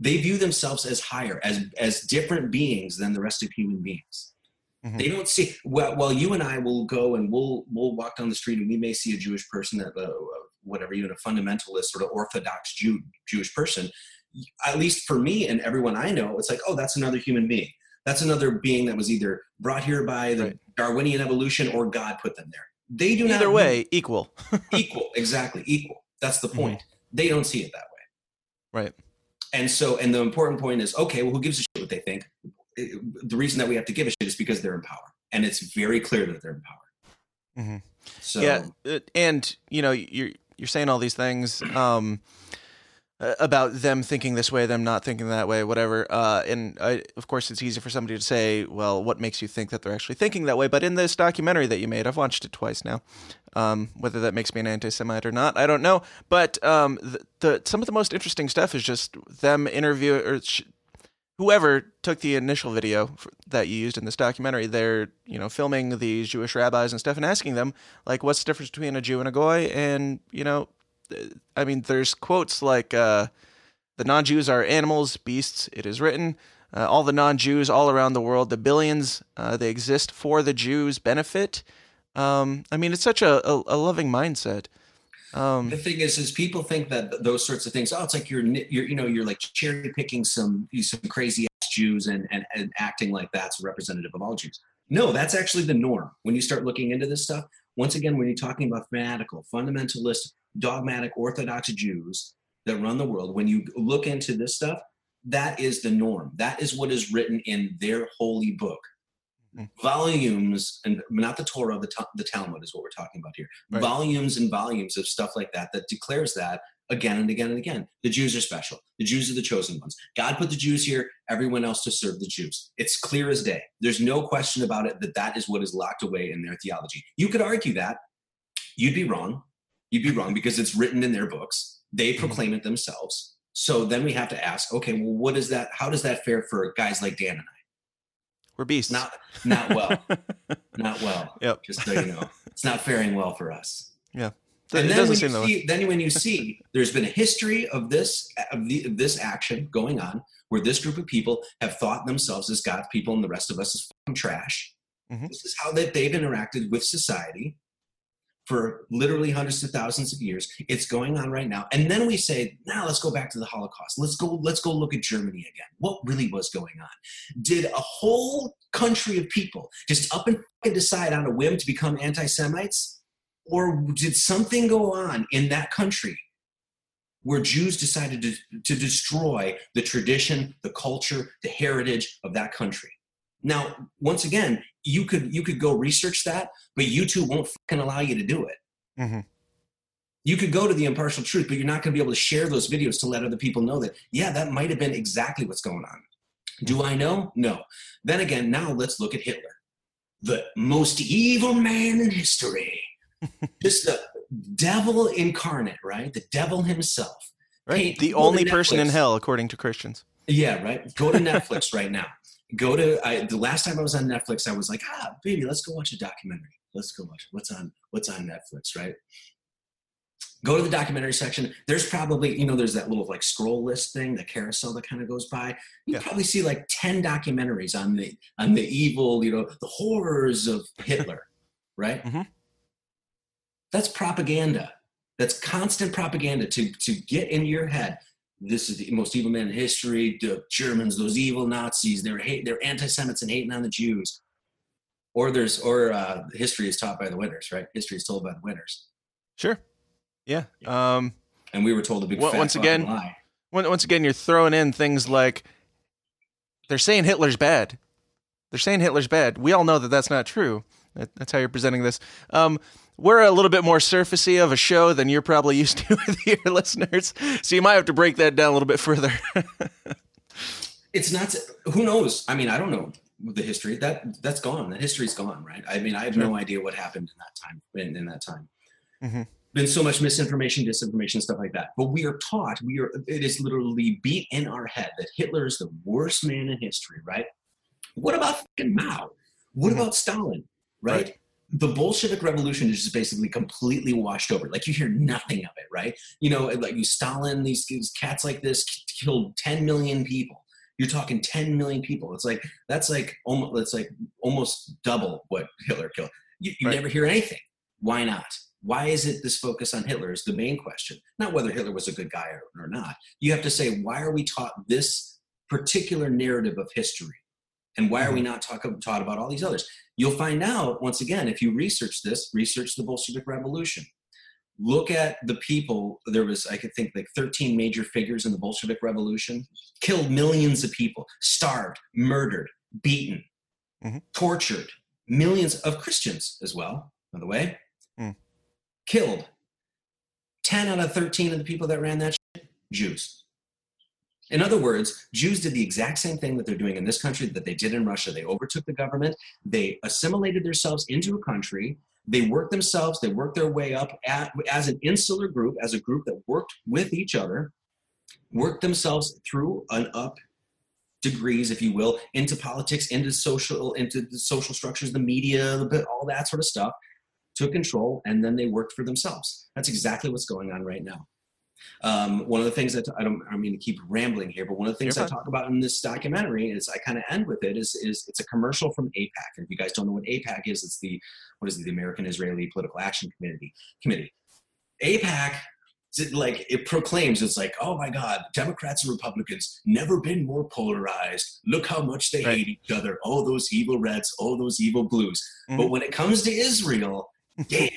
C: they view themselves as higher as as different beings than the rest of human beings
A: Mhm.
C: they don't see well, well you and i will go and we'll we'll walk down the street and we may see a jewish person that uh, whatever even a fundamentalist sort of orthodox Jew, jewish person at least for me and everyone i know it's like oh that's another human being that's another being that was either brought here by the
A: Right.
C: darwinian evolution or god put them there they do not
A: Either way, equal.
C: equal exactly equal that's the point they don't see it that way
A: Right.
C: And so, and the important point is, okay, well, who gives a shit what they think? The reason that we have to give a shit is because they're in power, and it's very clear that they're in power.
A: Mhm.
C: So,
A: yeah, and you know, you're you're saying all these things um, about them thinking this way, them not thinking that way, whatever. Uh, and I, of course, it's easy for somebody to say, "Well, what makes you think that they're actually thinking that way?" But in this documentary that you made, I've watched it twice now. Um, whether that makes me an anti-Semite or not, I don't know. But um, the, the some of the most interesting stuff is just them interview or. Sh- Whoever took the initial video f- that you used in this documentary, they're you know filming these Jewish rabbis and stuff and asking them like, what's the difference between a Jew and a goy? And you know, uh, I mean, there's quotes like, uh, "The non-Jews are animals, beasts." It is written. Uh, all the non-Jews all around the world, the billions, uh, they exist for the Jews' benefit. Um, I mean, it's such a, a, a loving mindset. Um,
C: the thing is, is people think that those sorts of things. Oh, it's like you're, you're, you know, you're like cherry picking some some crazy ass Jews and, and and acting like that's representative of all Jews. No, that's actually the norm. When you start looking into this stuff, once again, when you're talking about fanatical, fundamentalist, dogmatic, orthodox Jews that run the world, when you look into this stuff, that is the norm. That is what is written in their holy book. Volumes, and not the Torah, the, the Talmud is what we're talking about here.
A: Right.
C: Volumes and volumes of stuff like that that declares that again and again and again. The Jews are special. The Jews are the chosen ones. God put the Jews here, everyone else to serve the Jews. It's clear as day. There's no question about it that that is what is locked away in their theology. You could argue that. You'd be wrong. You'd be wrong because it's written in their books. They mm-hmm. proclaim it themselves. So then we have to ask, okay, well, what is that? How does that fare for guys like Dan and I?
A: We're beasts.
C: Not, not well, not well.
A: Yep.
C: Just so you know, it's not faring well for us.
A: Yeah.
C: And then
A: doesn't
C: when,
A: seem
C: you
A: that way.
C: see, then when you see there's been a history of this of, the, of this action going on, where this group of people have thought themselves as God's people and the rest of us as fucking trash.
A: Mhm.
C: This is how that they've interacted with society. For literally hundreds of thousands of years. It's going on right now. And then we say, now let's go back to the Holocaust. Let's go, let's go look at Germany again. What really was going on? Did a whole country of people just up and decide on a whim to become anti-Semites? Or did something go on in that country where Jews decided to, to destroy the tradition, the culture, the heritage of that country? Now, once again, you could you could go research that, but YouTube won't fucking allow you to do it.
A: Mhm.
C: You could go to the impartial truth, but you're not going to be able to share those videos to let other people know that yeah, that might have been exactly what's going on. Do I know? No. Then again, now let's look at Hitler, the most evil man in history, just the devil incarnate, right? The devil himself.
A: Right.
C: Hey,
A: the only person in hell, according to Christians.
C: Yeah, right. Go to Netflix right now. Go to I, the last time I was on Netflix, I was like, ah, baby, let's go watch a documentary. Let's go watch what's on what's on Netflix, right? Go to the documentary section. There's probably, you know, there's that little like scroll list thing, the carousel that kind of goes by. You
A: Yeah.
C: probably see like 10 documentaries on the on the evil, you know, the horrors of Hitler, right?
A: Mhm.
C: That's propaganda. That's constant propaganda to to get in your head. This is the most evil man in history. The Germans, those evil Nazis, they're hate, they're anti-Semites and hating on the Jews. Or there's or uh, history is taught by the winners, right? History is told by the winners,
A: Sure. Yeah. Um,
C: and we were told a big
A: Well, once again-
C: lie.
A: Once once again, you're throwing in things like they're saying Hitler's bad. They're saying Hitler's bad. We all know that that's not true. That, that's how you're presenting this. Um, we're a little bit more surfacey of a show than you're probably used to with your listeners, so you might have to break that down a little bit further.
C: It's not. Who knows? I mean, I don't know the history. That that's gone. That history's gone, right? I mean, I have no idea what happened in that time. In, in that time,
A: Mhm.
C: been so much misinformation, disinformation, stuff like that. But we are taught. We are. It is literally beat in our head that Hitler is the worst man in history, right? What about fucking Mao? What
A: Mhm.
C: about Stalin? Right? The Bolshevik Revolution is just basically completely washed over. Like you hear nothing of it, right? You know, like you Stalin, these, these cats like this killed 10 million people. You're talking 10 million people. It's like that's like almost that's like almost double what Hitler killed. You, you
A: Right.
C: never hear anything. Why not? Why is it this focus on Hitler is the main question? Not whether Hitler was a good guy or, or not. You have to say why are we taught this particular narrative of history, and why are we mm-hmm. not talk, taught about all these others? You'll find out once again if you research this. Research the Bolshevik Revolution look at the people there was i could think like 13 major figures in the bolshevik revolution killed millions of people starved murdered beaten
A: Mhm.
C: tortured millions of christians as well by the way
A: Mm.
C: killed 10 out of 13 of the people that ran that shit, jews in other words jews did the exact same thing that they're doing in this country that they did in russia. They overtook the government. They assimilated themselves into a country. They worked themselves. They worked their way up at, as an insular group as a group that worked with each other worked themselves through an up degrees if you will into politics into social into the social structures the media all that sort of stuff took control and then they worked for themselves. That's exactly what's going on right now um, one of the things that I don't I mean to keep rambling here, but one of the things
A: You're
C: I
A: fine.
C: talk about in this documentary is I kind of end with it is is it's a commercial from AIPAC. And if you guys don't know what AIPAC is, it's the what is it, the American Israeli Political Action Committee committee. AIPAC like it proclaims it's like oh my god democrats and republicans never been more polarized look how much they
A: Right.
C: hate each other oh those evil reds oh those evil blues but
A: Mhm.
C: when it comes to israel damn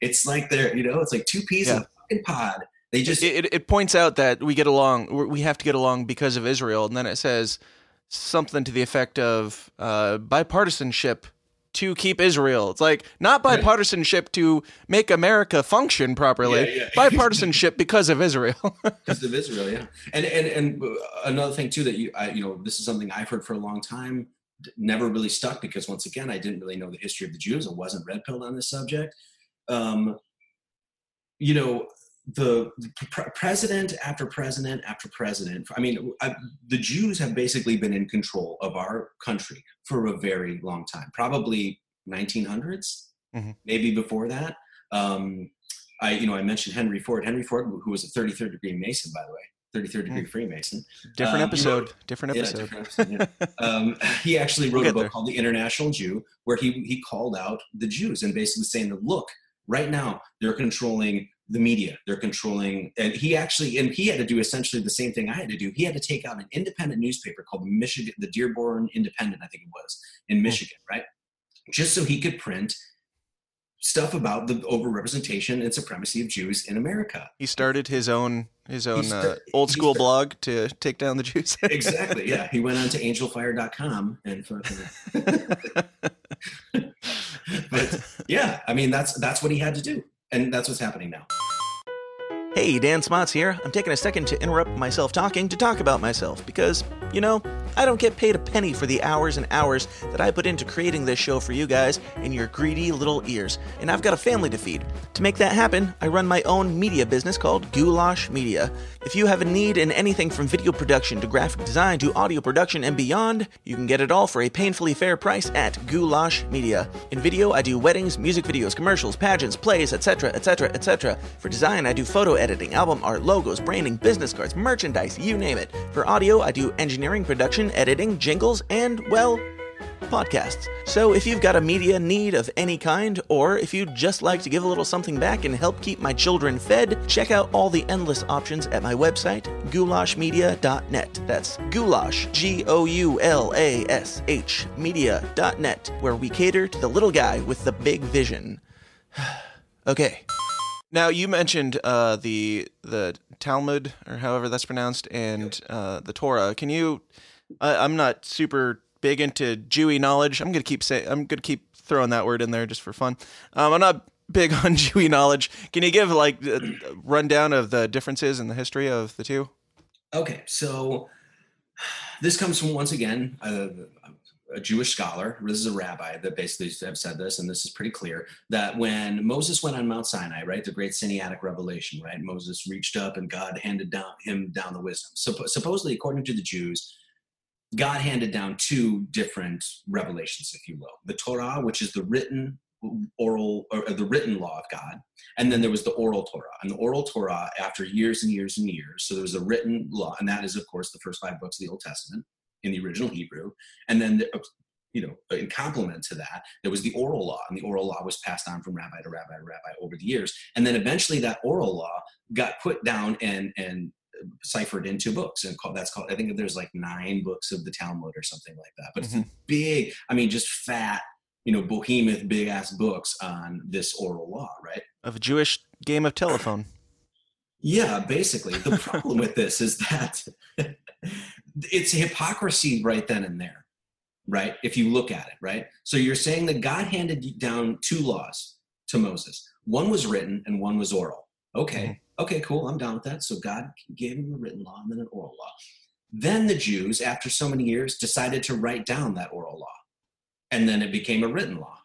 C: it's like they're you know it's like two peas in a fucking pod they just
A: it, it, it points out that we get along we we have to get along because of israel and then it says something to the effect of uh, bipartisanship to keep israel it's like not bipartisanship to make america function properly
C: Yeah, yeah.
A: bipartisanship because of israel
C: because of Israel, yeah. And and and another thing too that you I, you know this is something I've heard for a long time, never really stuck because once again I didn't really know the history of the Jews. I wasn't red pilled on this subject. Um, you know the, the pre- president after president after president. I mean, I, the Jews have basically been in control of our country for a very long time, probably 1900s,
A: Mhm.
C: maybe before that. Um, I, you know, I mentioned Henry Ford. Henry Ford, who was a 33rd degree Mason, by the way, 33rd degree Freemason.
A: different
C: Um,
A: episode
C: know-
A: different
C: Yeah,
A: episode
C: different episode, yeah. um, he actually
A: We'll
C: wrote a book
A: there.
C: called The International Jew, where he he called out the Jews and basically saying that look, Right now, they're controlling the media. They're controlling, and he actually, and he had to do essentially the same thing I had to do. He had to take out an independent newspaper called the Michigan, the Dearborn Independent, I think it was, in Michigan, right? Just so he could print stuff about the overrepresentation and supremacy of Jews in America.
A: He started his own his own uh, old school blog to take down the Jews.
C: exactly. Yeah. He went on to angelfire.com and but yeah, I mean that's that's what he had to do, and that's what's happening now.
D: Hey, Dan Smots here. I'm taking a second to interrupt myself talking to talk about myself because, you know, I don't get paid a penny for the hours and hours that I put into creating this show for you guys in your greedy little ears, and I've got a family to feed. To make that happen, I run my own media business called Goulash Media. If you have a need in anything from video production to graphic design to audio production and beyond, you can get it all for a painfully fair price at Goulash Media. In video, I do weddings, music videos, commercials, pageants, plays, etc., etc., etc. For design, I do photo editing, album art, logos, branding, business cards, merchandise, you name it. For audio, I do engineering, production, editing, jingles, and, well, podcasts. So if you've got a media need of any kind, or if you'd just like to give a little something back and help keep my children fed, check out all the endless options at my website, goulashmedia.net. That's goulash, G O U L A S H, media.net, where we cater to the little guy with the big vision. okay.
A: Now you mentioned uh, the the Talmud or however that's pronounced and uh, the Torah. Can you? I, I'm not super big into Jewy knowledge. I'm gonna keep say I'm gonna keep throwing that word in there just for fun. Um, I'm not big on Jewy knowledge. Can you give like a rundown of the differences in the history of the two?
C: Okay, so this comes from once again a, a Jewish scholar. This is a rabbi that basically have said this, and this is pretty clear that when Moses went on Mount Sinai, right, the great Sinaitic revelation, right, Moses reached up and God handed down him down the wisdom. So supposedly, according to the Jews, God handed down two different revelations, if you will, the Torah, which is the written oral or uh, the written law of God, and then there was the oral Torah. And the oral Torah, after years and years and years, so there was a written law, and that is, of course, the first five books of the Old Testament in the original Hebrew. And then, the, you know, uh, in complement to that, there was the oral law, and the oral law was passed on from rabbi to rabbi to rabbi over the years. And then eventually, that oral law got put down and and ciphered into books and called that's called i think there's like nine books of the talmud or something like that but it's
A: Mhm.
C: big i mean just fat you know behemoth big ass books on this oral law right?
A: Of a Jewish game of telephone.
C: yeah basically. The problem with this is that it's hypocrisy right then and there right if you look at it right? So you're saying that god handed down two laws to moses. One was written and one was oral. Okay okay cool i'm down with that. So god gave him a written law and then an oral law. Then the jews after so many years decided to write down that oral law. And then it became a written law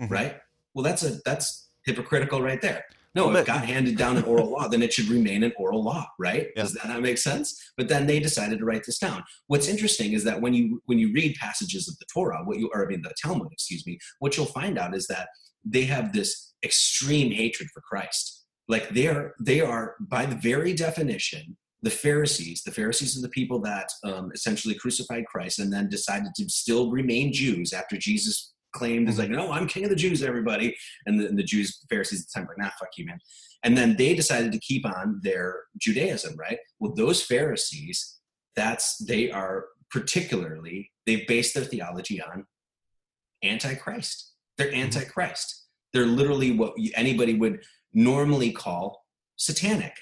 A: Mhm.
C: right? Well that's a that's hypocritical right there. No
A: Well,
C: if
A: but-
C: god handed down an oral law then it should remain an oral law right?
A: Yeah.
C: does that not make sense? But then they decided to write this down. What's interesting is that when you when you read passages of the torah what you or i mean the talmud excuse me what you'll find out is that they have this extreme hatred for christ like they're they are by the very definition the pharisees the pharisees are the people that um, essentially crucified christ and then decided to still remain jews after jesus claimed is like no i'm king of the jews everybody. And the, and the jews pharisees at the time were like nah fuck you man. And then they decided to keep on their judaism right? Well those pharisees that's they are particularly they base their theology on antichrist. They're antichrist. They're literally what anybody would normally call satanic.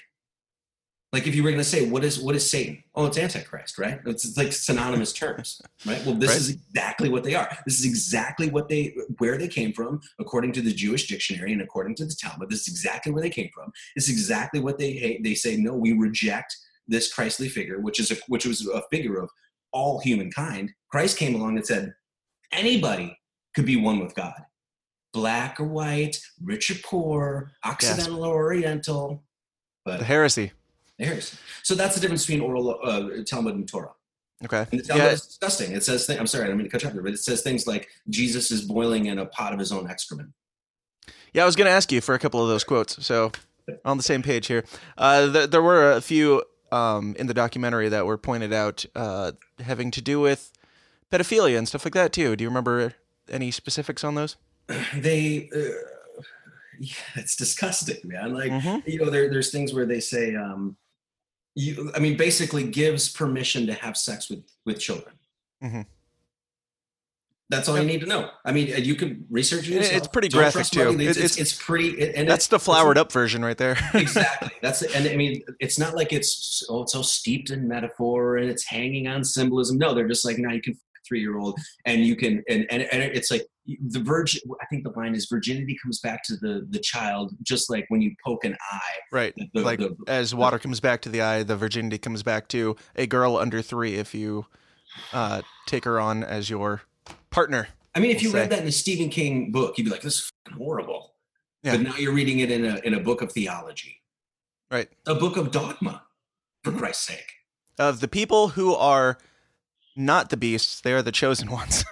C: Like if you were going to say what is what is satan? Oh it's antichrist right? It's, it's like synonymous terms right? Well this
A: Right.
C: is exactly what they are. This is exactly what they where they came from according to the jewish dictionary and according to the talmud. This is exactly where they came from. This is exactly what they hate. They say no we reject this christly figure which is a, which was a figure of all humankind. Christ came along and said anybody could be one with god black or white rich or poor occidental or oriental but
A: The heresy.
C: there's so that's the difference between oral uh, Talmud and Torah.
A: Okay.
C: And the Talmud
A: Yeah.
C: is disgusting. It says, th- I'm sorry, I don't mean to cut you off but it says things like Jesus is boiling in a pot of his own excrement.
A: Yeah, I was going to ask you for a couple of those quotes. So on the same page here. Uh, th- there were a few um, in the documentary that were pointed out uh, having to do with pedophilia and stuff like that too. Do you remember any specifics on those?
C: They, uh, yeah, it's disgusting, man. Like
A: Mhm.
C: you know, there, there's things where they say, um, you, I mean, basically gives permission to have sex with with children.
A: Mm-hmm.
C: That's all you need to know. I mean, uh, you can research it
A: It- it's pretty
C: Don't
A: graphic, too.
C: It's,
A: it's-
C: it's pretty. it- and
A: That's
C: it-
A: the flowered up version right there.
C: exactly. That's and I mean, it's not like it's oh, it's so steeped in metaphor and it's hanging on symbolism. No, they're just like now you can three year old and you can and, and and it's like the virgin. I think the line is virginity comes back to the the child just like when you poke an eye.
A: right.
C: The-
A: like
C: the-
A: as water comes back to the eye, the virginity comes back to a girl under three if you uh, take her on as your partner.
C: I mean, if
A: We'll
C: you read that in a Stephen King book, you'd be like, "This is horrible."
A: Yeah.
C: But now you're reading it in a in a book of theology,
A: Right.
C: a book of dogma, for
A: Mhm.
C: Christ's sake.
A: Of the people who are not the beasts, they are the chosen ones.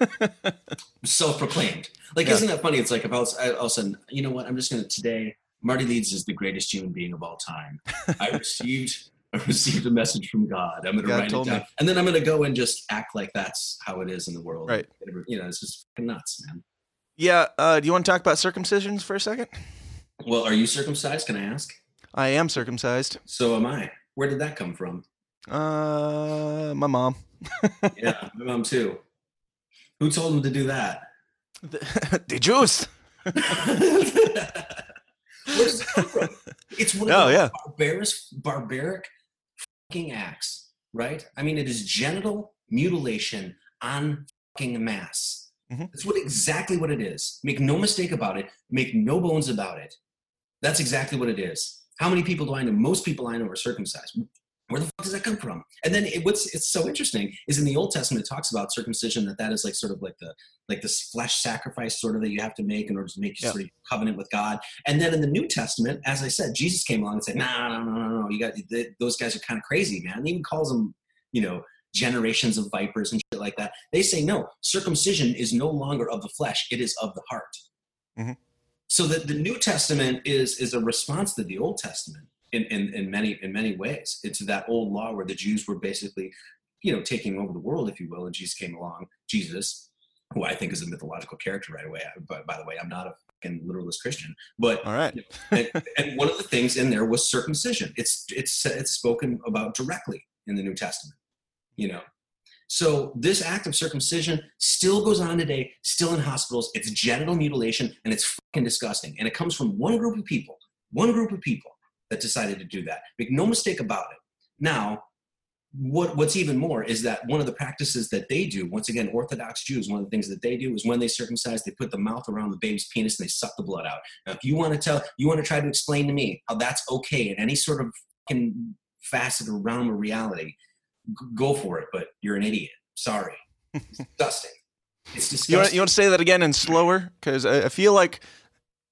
C: self-proclaimed. Like,
A: Yeah.
C: isn't that funny? It's like if I was, I, all of a sudden, you know what? I'm just gonna today. Marty Leeds is the greatest human being of all time. I received, I received a message from God. I'm gonna
A: God
C: write it down,
A: me.
C: and then I'm gonna go and just act like that's how it is in the world.
A: Right.
C: You know, it's just fucking nuts, man.
A: yeah. Uh, do you want to talk about circumcisions for a second?
C: Well, are you circumcised? Can I ask?
A: I am circumcised.
C: So am I. Where did that come from?
A: Uh, my mom.
C: Yeah, my mom too. Who told him to do that?
A: The, the Jews.
C: Where does it come from? It's one of
A: Oh,
C: the
A: yeah.
C: barbaric, barbaric fucking acts, right? I mean, it is genital mutilation on fucking mass.
A: Mhm.
C: That's what exactly what it is. Make no mistake about it. Make no bones about it. That's exactly what it is. How many people do I know? Most people I know are circumcised. Where the fuck does that come from? And then it, what's it's so interesting is in the Old Testament it talks about circumcision that that is like sort of like the like this flesh sacrifice sort of that you have to make in order to make your
A: Yeah.
C: sort of covenant with God. And then in the New Testament, as I said, Jesus came along and said, "No, no, no, no, no. You got th- those guys are kind of crazy, man." And he even calls them, you know, generations of vipers and shit like that. They say no, circumcision is no longer of the flesh; it is of the heart.
A: Mhm.
C: So that the New Testament is is a response to the Old Testament in, in in many in many ways. It's that old law where the Jews were basically, you know, taking over the world, if you will, and Jesus came along. Jesus, who I think is a mythological character right away. But By, by the way, I'm not a fucking literalist Christian, but
A: All right.
C: and, and one of the things in there was circumcision. It's it's it's spoken about directly in the New Testament. You know, so this act of circumcision still goes on today, still in hospitals. It's genital mutilation, and it's fucking disgusting. And it comes from one group of people, one group of people that decided to do that. Make no mistake about it. Now, what what's even more is that one of the practices that they do, once again, Orthodox Jews, one of the things that they do is when they circumcise, they put the mouth around the baby's penis and they suck the blood out. Now, if you want to tell, you want to try to explain to me how that's okay in any sort of fucking facet or realm of reality, g- go for it. But you're an idiot. Sorry, it's disgusting. It's
A: You
C: disgusting.
A: want, you want to say that again and slower? Because I, I feel like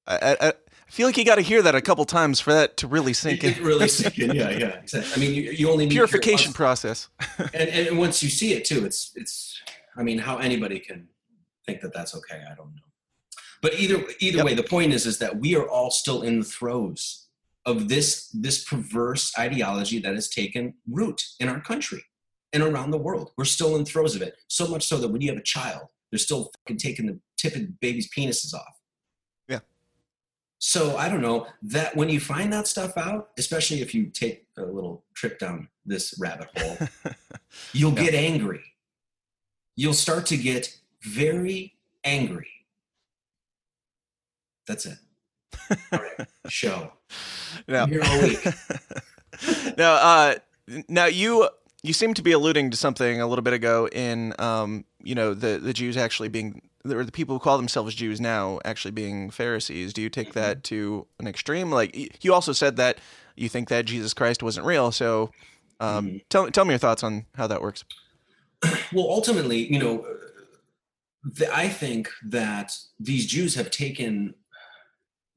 A: I, I, I feel like you got to hear that a couple times for that to really sink in.
C: really sink in. Yeah, yeah. Exactly. I mean, you, you only need to hear it
A: Purification process.
C: and, and once you see it too, it's it's. I mean, how anybody can think that that's okay, I don't know. But either either
A: Yep.
C: way, the point is is that we are all still in the throes of this this perverse ideology that has taken root in our country and around the world. We're still in throes of it. So much so that when you have a child, they're still fucking taking the tip tipping babies' penises off. So I don't know that when you find that stuff out, especially if you take a little trip down this rabbit hole, you'll
A: Yeah.
C: get angry. You'll start to get very angry. That's it. All right, show.
A: Now,
C: I'm all week.
A: now, uh, now you you seem to be alluding to something a little bit ago in um, you know the the Jews actually being or the people who call themselves Jews now actually being Pharisees. Do you take
C: Mm-hmm.
A: that to an extreme? Like you also said that you think that Jesus Christ wasn't real. So um,
C: Mhm.
A: tell tell me your thoughts on how that works.
C: Well, ultimately, you know, the, I think that these Jews have taken,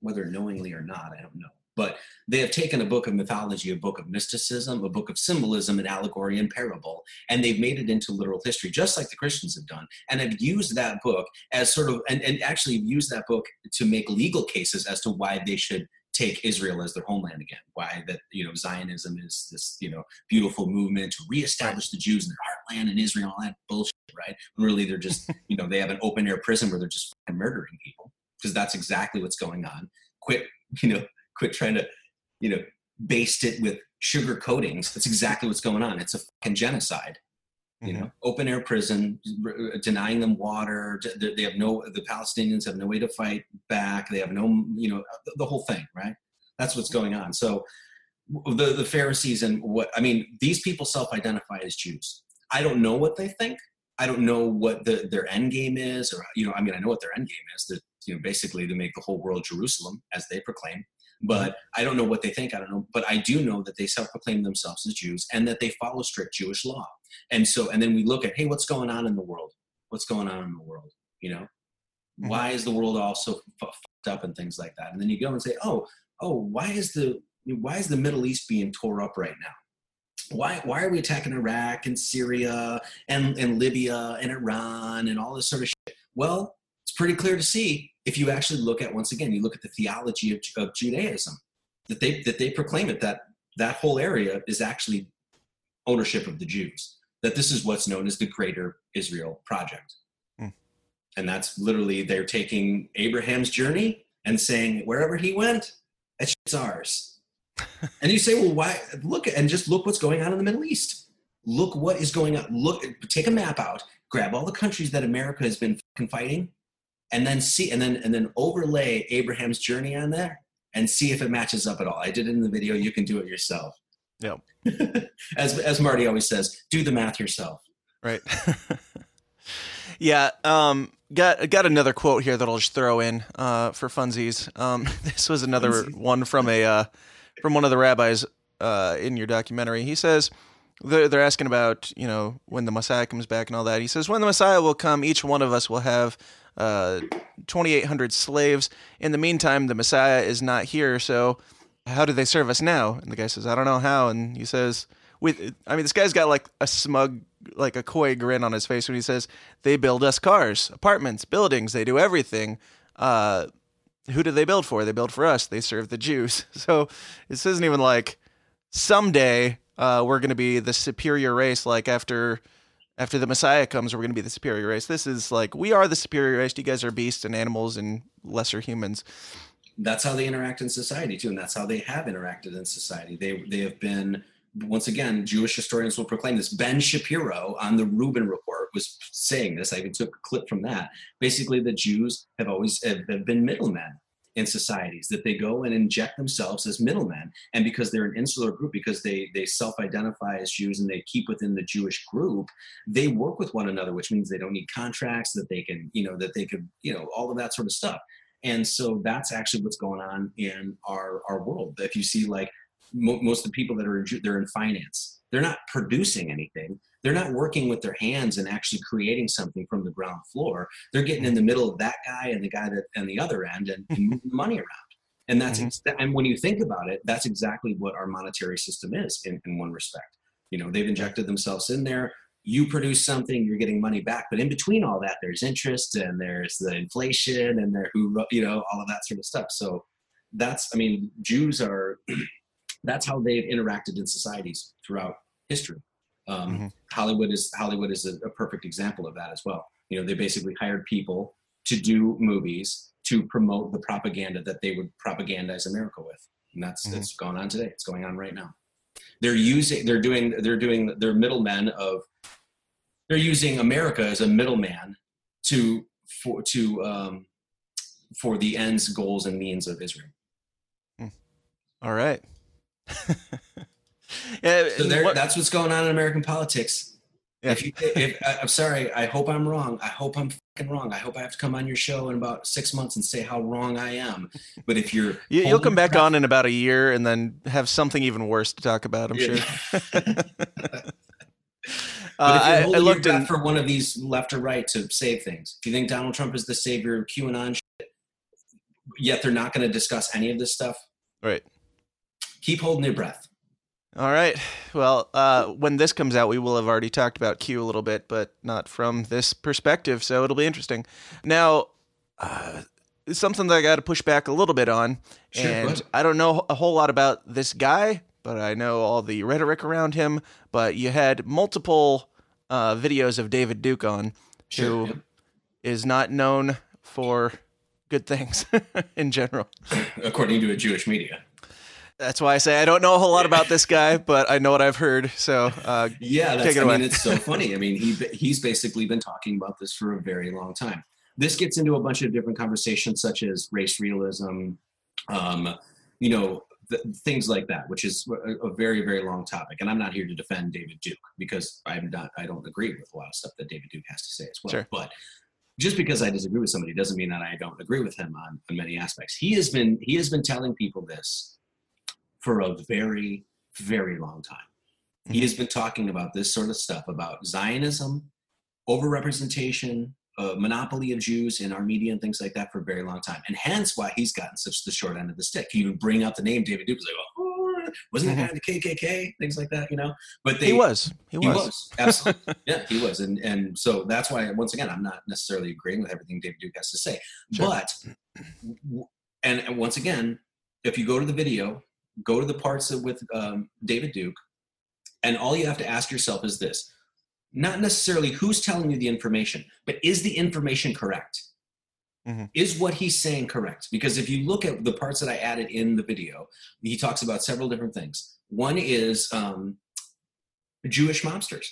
C: whether knowingly or not, I don't know, but they have taken a book of mythology, a book of mysticism, a book of symbolism and allegory and parable, and they've made it into literal history, just like the Christians have done, and have used that book as sort of, and, and actually used that book to make legal cases as to why they should take Israel as their homeland again. Why that you know Zionism is this you know beautiful movement to reestablish the Jews in their heartland in Israel, all that bullshit, right? Really they're just you know they have an open air prison where they're just murdering people because that's exactly what's going on. quit, you know, quit trying to, you know, baste it with sugar coatings. That's exactly what's going on. It's a fucking genocide. You mm-hmm. know, open air prison, r- denying them water. They they have no. The Palestinians have no way to fight back. They have no. You know, the- the whole thing, right? That's what's going on. So, the the Pharisees and what I mean, these people self-identify as Jews. I don't know what they think. I don't know what the, their end game is, or you know, I mean, I know what their end game is. That you know, basically to make the whole world Jerusalem, as they proclaim. But I don't know what they think. I don't know, but I do know that they self-proclaim themselves as Jews and that they follow strict Jewish law. And so, and then we look at, hey, what's going on in the world? What's going on in the world? You know,
A: Mhm.
C: why is the world all so fu- fucked up and things like that? And then you go and say, oh, oh, why is the why is the Middle East being tore up right now? Why why are we attacking Iraq and Syria and and Libya and Iran and all this sort of shit? Well, it's pretty clear to see if you actually look at once again, you look at the theology of, of Judaism that they that they proclaim it that that whole area is actually ownership of the Jews. That this is what's known as the Greater Israel Project,
A: Hmm.
C: and that's literally they're taking Abraham's journey and saying wherever he went, it's ours. and you say, well, why? Look and just look what's going on in the Middle East. Look what is going on. Look, take a map out, grab all the countries that America has been fighting, and then see, and then and then overlay Abraham's journey on there, and see if it matches up at all. I did it in the video. You can do it yourself.
A: yeah
C: as as Marty always says, do the math yourself.
A: Right. yeah. Um. Got got another quote here that I'll just throw in uh, for funsies. Um, this was another
C: Funsies.
A: one from a uh, from one of the rabbis uh, in your documentary. He says they're they're asking about you know when the Messiah comes back and all that. He says when the Messiah will come, each one of us will have uh, twenty eight hundred slaves. In the meantime, the Messiah is not here, so how do they serve us now? And the guy says, I don't know how. And he says, with, I mean, this guy's got like a smug, like a coy grin on his face when he says, they build us cars, apartments, buildings, they do everything. Uh, who do they build for? They build for us. They serve the Jews. So this isn't even like someday uh, we're going to be the superior race. Like after after the Messiah comes, we're going to be the superior race. This is like we are the superior race. You guys are beasts and animals and lesser humans.
C: that's how they interact in society too and that's how they have interacted in society they they have been once again jewish historians will proclaim this ben shapiro on the rubin report was saying this i even took a clip from that basically the jews have always have, been middlemen in societies that they go and inject themselves as middlemen and because they're an insular group because they they self-identify as jews and they keep within the jewish group they work with one another which means they don't need contracts that they can you know that they could you know all of that sort of stuff. And so that's actually what's going on in our our world. If you see like mo- most of the people that are in, they're in finance. They're not producing anything they're not working with their hands and actually creating something from the ground floor. They're getting in the middle of that guy and the guy that and the other end and, and moving the money around. And that's
A: Mhm.
C: ex- and when you think about it that's exactly what our monetary system is in, in one respect. You know they've injected themselves in there. You produce something you're getting money back. But in between all that there's interest and there's the inflation and there who you know all of that sort of stuff. So that's i mean jews are that's how they've interacted in societies throughout history um,
A: Mhm.
C: hollywood is hollywood is a, a perfect example of that as well you know they basically hired people to do movies to promote the propaganda that they would propagandize america with and that's
A: Mhm.
C: it's going on today it's going on right now they're using they're doing they're doing they're middlemen of they're using america as a middleman to for to um for the ends goals and means of israel
A: All right. yeah,
C: so there,
A: what-
C: that's what's going on in american politics
A: Yeah.
C: if you if I- i'm sorry i hope i'm wrong i hope i'm fucking wrong i hope i have to come on your show in about six months and say how wrong i am but if you're
A: you, you'll come back on in about a year and then have something even worse to talk about. I'm sure.
C: but
A: Uh, I, I
C: holding
A: looked
C: your
A: in.
C: breath for one of these left or right to save things, if you think Donald Trump is the savior of QAnon shit, yet they're not going to discuss any of this stuff,
A: Right.
C: keep holding your breath.
A: All right. Well, uh, when this comes out, we will have already talked about Q a little bit, but not from this perspective. So it'll be interesting. Now, uh, something that I got to push back a little bit on,
C: Sure,
A: and
C: ahead.
A: I don't know a whole lot about this guy, but I know all the rhetoric around him. But you had multiple uh, videos of David Duke on,
C: Sure.
A: who is not known for good things in general.
C: according to a Jewish media.
A: That's why I say I don't know a whole lot about this guy, but I know what I've heard. So uh,
C: Yeah, that's, I mean, it's so funny. I mean, he he's basically been talking about this for a very long time. This gets into a bunch of different conversations, such as race realism, um, you know, th- things like that, which is a, a very very long topic. And I'm not here to defend David Duke because I'm not. I don't agree with a lot of stuff that David Duke has to say as well.
A: Sure.
C: But just because I disagree with somebody doesn't mean that I don't agree with him on, on many aspects. He has been he has been telling people this for a very very long time. He has been talking about this sort of stuff about Zionism, overrepresentation, uh, monopoly of Jews in our media and things like that for a very long time, and hence why he's gotten such the short end of the stick. You even bring up the name David Duke, like, oh, wasn't that in the KKK? Things like that, you know. But they,
A: he was. He
C: he
A: was.
C: was absolutely, yeah, he was, and and so that's why once again I'm not necessarily agreeing with everything David Duke has to say,
A: Sure.
C: but and once again, if you go to the video, go to the parts of, with um, David Duke, and all you have to ask yourself is this: not necessarily who's telling you the information, but is the information correct?
A: Mhm.
C: Is what he's saying correct? Because if you look at the parts that I added in the video, he talks about several different things. One is um, Jewish mobsters.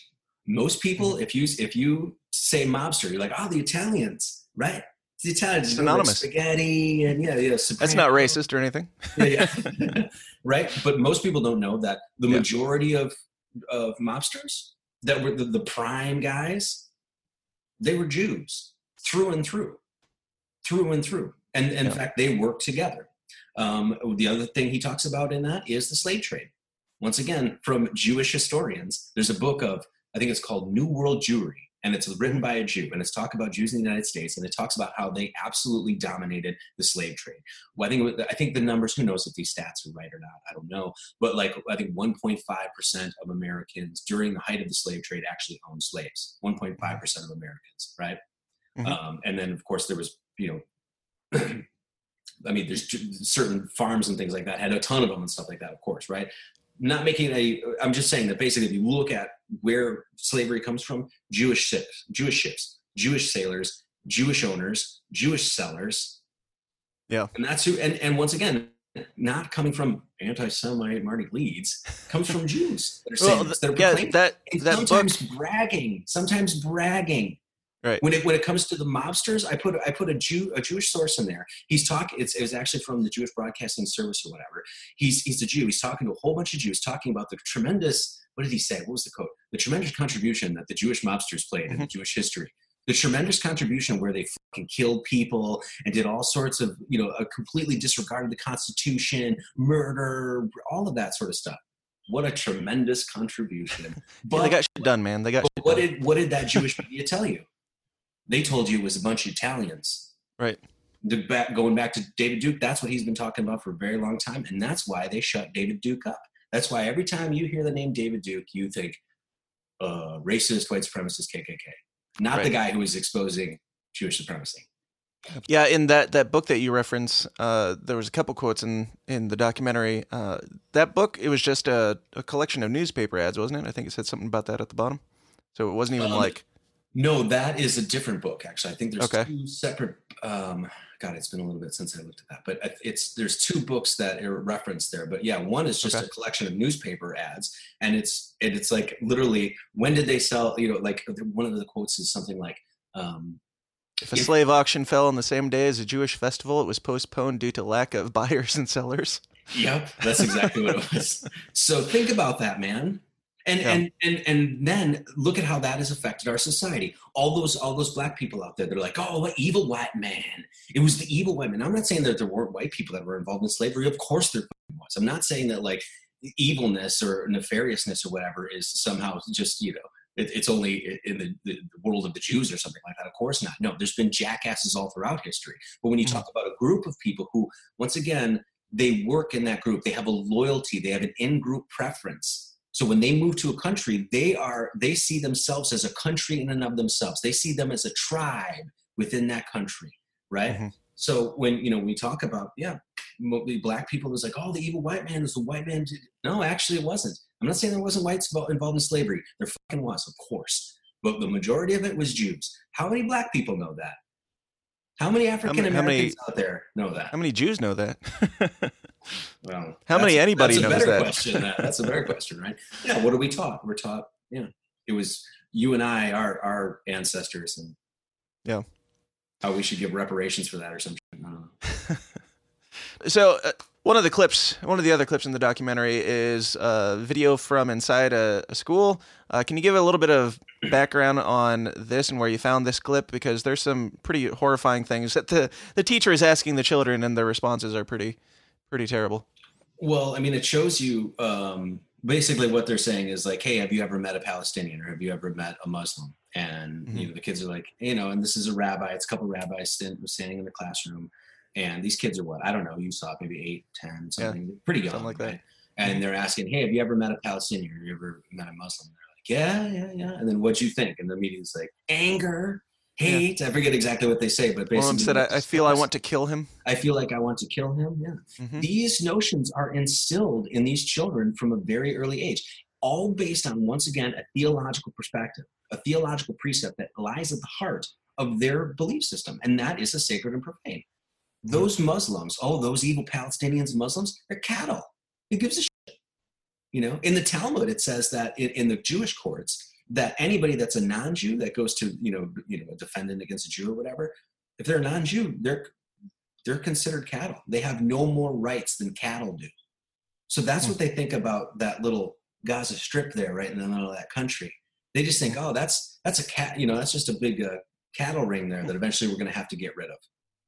C: Most people, if you if you say mobster, you're like, oh, the Italians, right? It's the Italians,
A: It's
C: you like spaghetti, and yeah, yeah.
A: That's not racist or anything.
C: Yeah, yeah. right. But most people don't know that the
A: Yeah.
C: majority of of mobsters that were the, the prime guys, they were Jews through and through, through and through. And in
A: Yeah.
C: fact, they worked together. Um, the other thing he talks about in that is the slave trade. Once again, from Jewish historians, there's a book of, I think it's called New World Jewry, and it's written by a Jew, and it's talk about Jews in the United States, and it talks about how they absolutely dominated the slave trade. Well, I think it was- I think the numbers. Who knows if these stats are right or not? I don't know. But like I think 1.5 percent of Americans during the height of the slave trade actually owned slaves. 1.5 percent of Americans, right?
A: Mhm.
C: Um, and then of course there was you know. I mean, there's certain farms and things like that had a ton of them and stuff like that, of course, right? Not making a. I'm just saying that basically, if you look at where slavery comes from, Jewish ships, Jewish ships, Jewish sailors, Jewish owners, Jewish sellers,
A: Yeah.
C: and that's who. And and once again, not coming from anti-Semite Marty Leeds, comes from Jews that are saying
A: Well,
C: this, that are
A: yeah, that that book.
C: sometimes bragging, sometimes bragging.
A: Right.
C: When it when it comes to the mobsters, I put I put a Jew a Jewish source in there. He's talking. It's it was actually from the Jewish Broadcasting Service or whatever. He's he's a Jew. He's talking to a whole bunch of Jews, talking about the tremendous. What did he say? What was the quote? The tremendous contribution that the Jewish mobsters played in the Jewish history. The tremendous contribution where they fucking killed people and did all sorts of you know uh, completely disregarded the Constitution, murder, all of that sort of stuff. What a tremendous contribution!
A: Yeah, they got shit done, man. They got
C: but
A: shit
C: what
A: done.
C: did what did that Jewish media tell you? They told you it was a bunch of Italians.
A: Right.
C: The back, going back to David Duke, that's what he's been talking about for a very long time, and that's why they shut David Duke up. That's why every time you hear the name David Duke, you think uh, racist, white supremacist, KKK, not the guy who is exposing Jewish supremacy.
A: Yeah, in that, that book that you reference, uh, there was a couple quotes in, in the documentary. Uh, that book, it was just a, a collection of newspaper ads, wasn't it? I think it said something about that at the bottom. So it wasn't even
C: Um,
A: like
C: No, that is a different book. Actually, I think there's
A: Okay.
C: two separate. Um, God, it's been a little bit since I looked at that, but it's there's two books that are referenced there. But yeah, one is just
A: Okay.
C: a collection of newspaper ads, and it's and it's like literally when did they sell? You know, like one of the quotes is something like. Um,
A: if a slave auction fell on the same day as a Jewish festival, it was postponed due to lack of buyers and sellers.
C: Yep, that's exactly what it was. So think about that, man. And,
A: Yeah.
C: and and and then look at how that has affected our society. All those all those black people out there, they're like, oh, what evil white man. It was the evil white man. I'm not saying that there weren't white people that were involved in slavery. Of course there was. I'm not saying that like evilness or nefariousness or whatever is somehow just, you know, it, it's only in the, the world of the Jews or something like that. Of course not. No, there's been jackasses all throughout history. But when you
A: Mhm.
C: talk about a group of people who, once again, they work in that group they have a loyalty they have an in-group preference so when they move to a country they are they see themselves as a country in and of themselves. They see them as a tribe within that country right?
A: Mhm.
C: so when you know we talk about yeah black people was like oh the evil white man is the white man. Did-" no actually it wasn't. I'm not saying there wasn't whites involved in slavery. There fucking was of course. But the majority of it was jews. How many black people know that? How many African Americans out there know that?
A: How many Jews know that?
C: Well,
A: How many anybody
C: that's a
A: knows
C: better
A: that?
C: Question. That- That's a better question, right? Yeah. What are we taught? We're taught. Yeah. It was you and I, our our ancestors, and
A: Yeah.
C: how we should give reparations for that or something. I don't know.
A: So uh, one of the clips, one of the other clips in the documentary is a video from inside a, a school. Uh, can you give a little bit of background on this and where you found this clip? Because there's some pretty horrifying things that the the teacher is asking the children, and their responses are pretty pretty terrible.
C: Well, I mean, it shows you um, basically what they're saying is like, hey, have you ever met a Palestinian or have you ever met a Muslim? And you
A: Mhm.
C: know, the kids are like, you know, and this is a rabbi. It's a couple rabbis stand, standing in the classroom, and these kids are what I don't know. You saw maybe eight, ten, something pretty young,
A: something like that.
C: And they're asking, hey, have you ever met a Palestinian or have you ever met a Muslim? And They're like, yeah, yeah, yeah. And then what'd you think? And the media's like, anger, hate. I forget exactly what they say, but basically,
A: said, I, "I feel I want to kill him."
C: I feel like I want to kill him. Yeah
A: Mhm.
C: these notions are instilled in these children from a very early age all based on once again a theological perspective a theological precept that lies at the heart of their belief system and that is the sacred and profane those muslims oh those evil palestinians and muslims they're cattle who gives a shit you know in the talmud it says that in, in the jewish courts that anybody that's a non-jew that goes to you know you know a defendant against a jew or whatever if they're a non-jew they're they're considered cattle. They have no more rights than cattle do. So that's hmm. what they think about that little Gaza Strip there, right in the middle of that country. They just think, oh, that's that's a cat, you know, that's just a big uh, cattle ring there that hmm. eventually we're going to have to get rid of,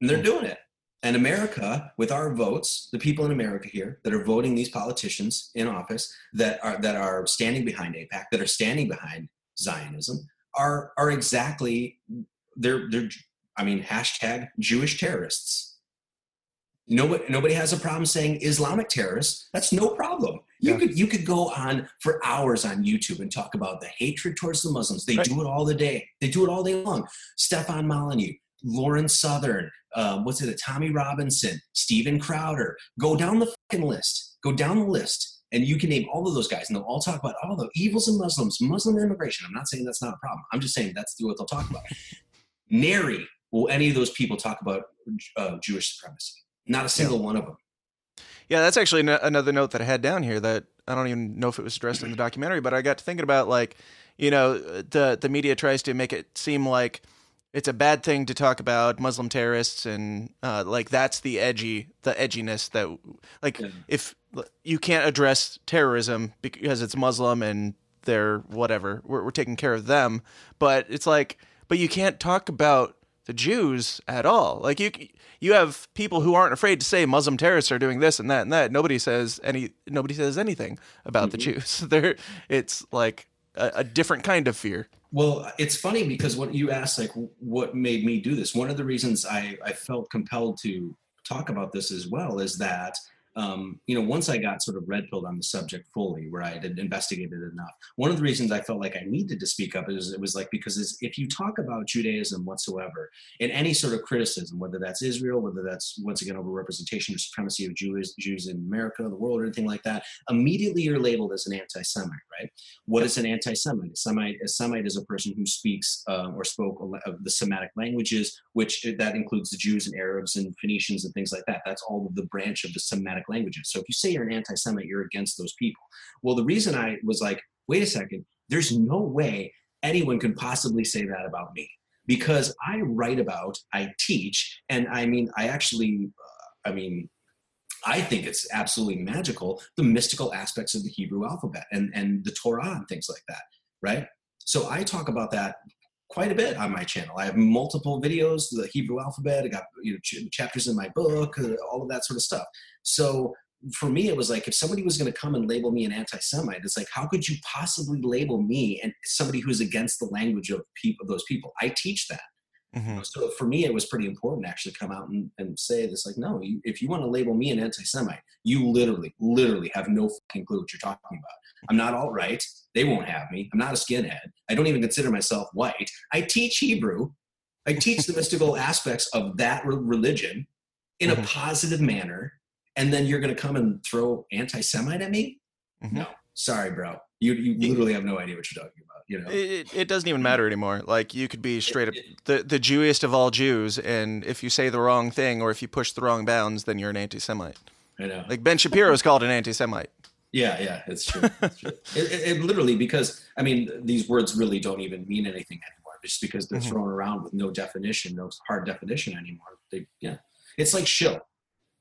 C: and they're hmm. doing it. And America, with our votes, the people in America here that are voting these politicians in office that are that are standing behind AIPAC, that are standing behind Zionism, are are exactly they're they're I mean hashtag Jewish terrorists. Nobody, nobody has a problem saying Islamic terrorists. That's no problem. You
A: Yeah.
C: could you could go on for hours on YouTube and talk about the hatred towards the Muslims. They
A: Right.
C: do it all the day. They do it all day long. Stefan Molyneux, Lauren Southern, um, what's it? Tommy Robinson, Steven Crowder. Go down the fucking list. Go down the list, and you can name all of those guys, and they'll all talk about all the evils of Muslims, Muslim immigration. I'm not saying that's not a problem. I'm just saying that's what they'll talk about. Nary will any of those people talk about uh, Jewish supremacy. Not a single one of them.
A: Yeah, that's actually another note that I had down here that I don't even know if it was addressed in the documentary, but I got to thinking about like, you know, the the media tries to make it seem like it's a bad thing to talk about Muslim terrorists and uh, like that's the edgy the edginess that like
C: Yeah.
A: if you can't address terrorism because it's Muslim and they're whatever we're, we're taking care of them, but it's like but you can't talk about the Jews at all. Like you you have people who aren't afraid to say Muslim terrorists are doing this and that and that. Nobody says any nobody says anything about the Jews. They're it's like a, a different kind of fear.
C: Well, it's funny because what you asked, like, what made me do this? One of the reasons I, I felt compelled to talk about this as well is that, um, you know, once I got sort of red pilled on the subject fully, where I had investigated enough, one of the reasons I felt like I needed to speak up is it was like because if you talk about Judaism whatsoever in any sort of criticism, whether that's Israel, whether that's once again over representation or supremacy of Jews, Jews in America, the world, or anything like that, immediately you're labeled as an anti-Semite, right? What is an anti-Semite? A Semite, a Semite is a person who speaks uh, or spoke of the Semitic languages, which uh, that includes the Jews and Arabs and Phoenicians and things like that. That's all of the branch of the Semitic languages. So if you say you're an anti-Semite, you're against those people. Well, the reason I was like, wait a second, there's no way anyone could possibly say that about me because I write about, I teach, and I mean, I actually, uh, I mean, I think it's absolutely magical the mystical aspects of the Hebrew alphabet and, and the Torah and things like that, right? So I talk about that quite a bit on my channel. I have multiple videos, the Hebrew alphabet. I got you know ch- chapters in my book, uh, all of that sort of stuff. So for me, it was like if somebody was going to come and label me an anti-Semite, it's like how could you possibly label me and somebody who's against the language of people, those people? I teach that.
A: Mm-hmm.
C: So for me, it was pretty important to actually come out and, and say this like, no, you, if you want to label me an anti Semite, you literally, literally have no fucking clue what you're talking about. I'm not alt right. They won't have me. I'm not a skinhead. I don't even consider myself white. I teach Hebrew. I teach the mystical aspects of that religion in a
A: Mhm.
C: positive manner. And then you're going to come and throw anti Semite at me?
A: Mhm.
C: No, sorry, bro. You you literally have no idea what you're talking about. You know.
A: It, it doesn't even matter anymore. Like you could be straight up the the Jewiest of all Jews, and if you say the wrong thing or if you push the wrong bounds, then you're an anti-Semite.
C: I know.
A: Like Ben Shapiro is called an anti-Semite.
C: Yeah, yeah, it's true. It's true. it, it, it literally because I mean these words really don't even mean anything anymore, just because they're
A: Mhm.
C: thrown around with no definition, no hard definition anymore. They, yeah, it's like shill.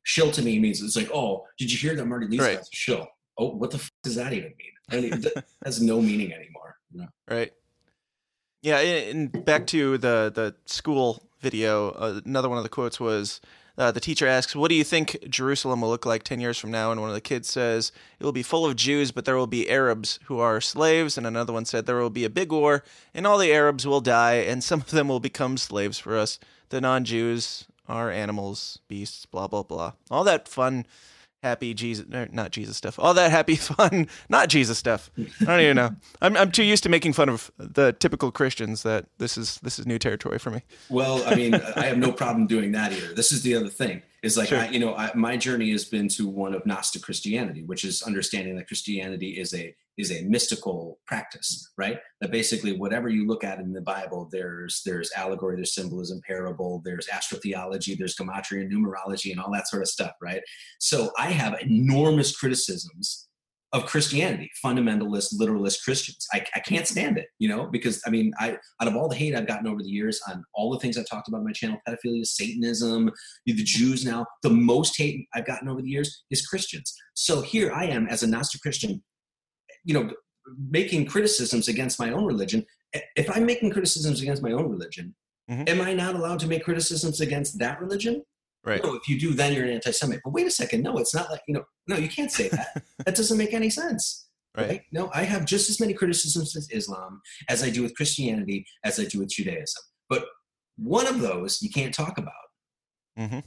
C: Shill to me means it's like, oh, did you hear that Marty Leeds
A: Right.
C: shill? Oh, what the f- does that even mean? I mean, that has no meaning anymore. you know?
A: right? Yeah, and and back to the the school video. Uh, another one of the quotes was uh, the teacher asks, "What do you think Jerusalem will look like ten years from now?" And one of the kids says, "It will be full of Jews, but there will be Arabs who are slaves." And another one said, "There will be a big war, and all the Arabs will die, and some of them will become slaves for us. The non-Jews are animals, beasts, blah blah blah. All that fun." Happy Jesus, er, not Jesus stuff. All that happy, fun, not Jesus stuff. I don't even know. I'm I'm too used to making fun of the typical Christians that this is this is new territory for me.
C: Well, I mean, I have no problem doing that either. This is the other thing. Is like,
A: Sure.
C: I, you know, I, my journey has been to one of Gnostic Christianity, which is understanding that Christianity is a is a mystical practice, right? That basically whatever you look at in the Bible, there's there's allegory, there's symbolism, parable, there's astrotheology, there's gematria, numerology, and all that sort of stuff, right? So I have enormous criticisms of Christianity, fundamentalist, literalist Christians. I, I can't stand it, you know, because I mean, I out of all the hate I've gotten over the years on all the things I've talked about on my channel, pedophilia, Satanism, the Jews now, the most hate I've gotten over the years is Christians. So here I am as a Gnostic Christian, you know, making criticisms against my own religion. If I'm making criticisms against my own religion,
A: Mhm.
C: am I not allowed to make criticisms against that religion?
A: Right.
C: No, if you do, then you're an anti-Semite. But wait a second, no, it's not like you know, no, you can't say that. that doesn't make any sense.
A: Right.
C: Right? No, I have just as many criticisms with Islam as I do with Christianity, as I do with Judaism. But one of those you can't talk about.
A: Mm-hmm.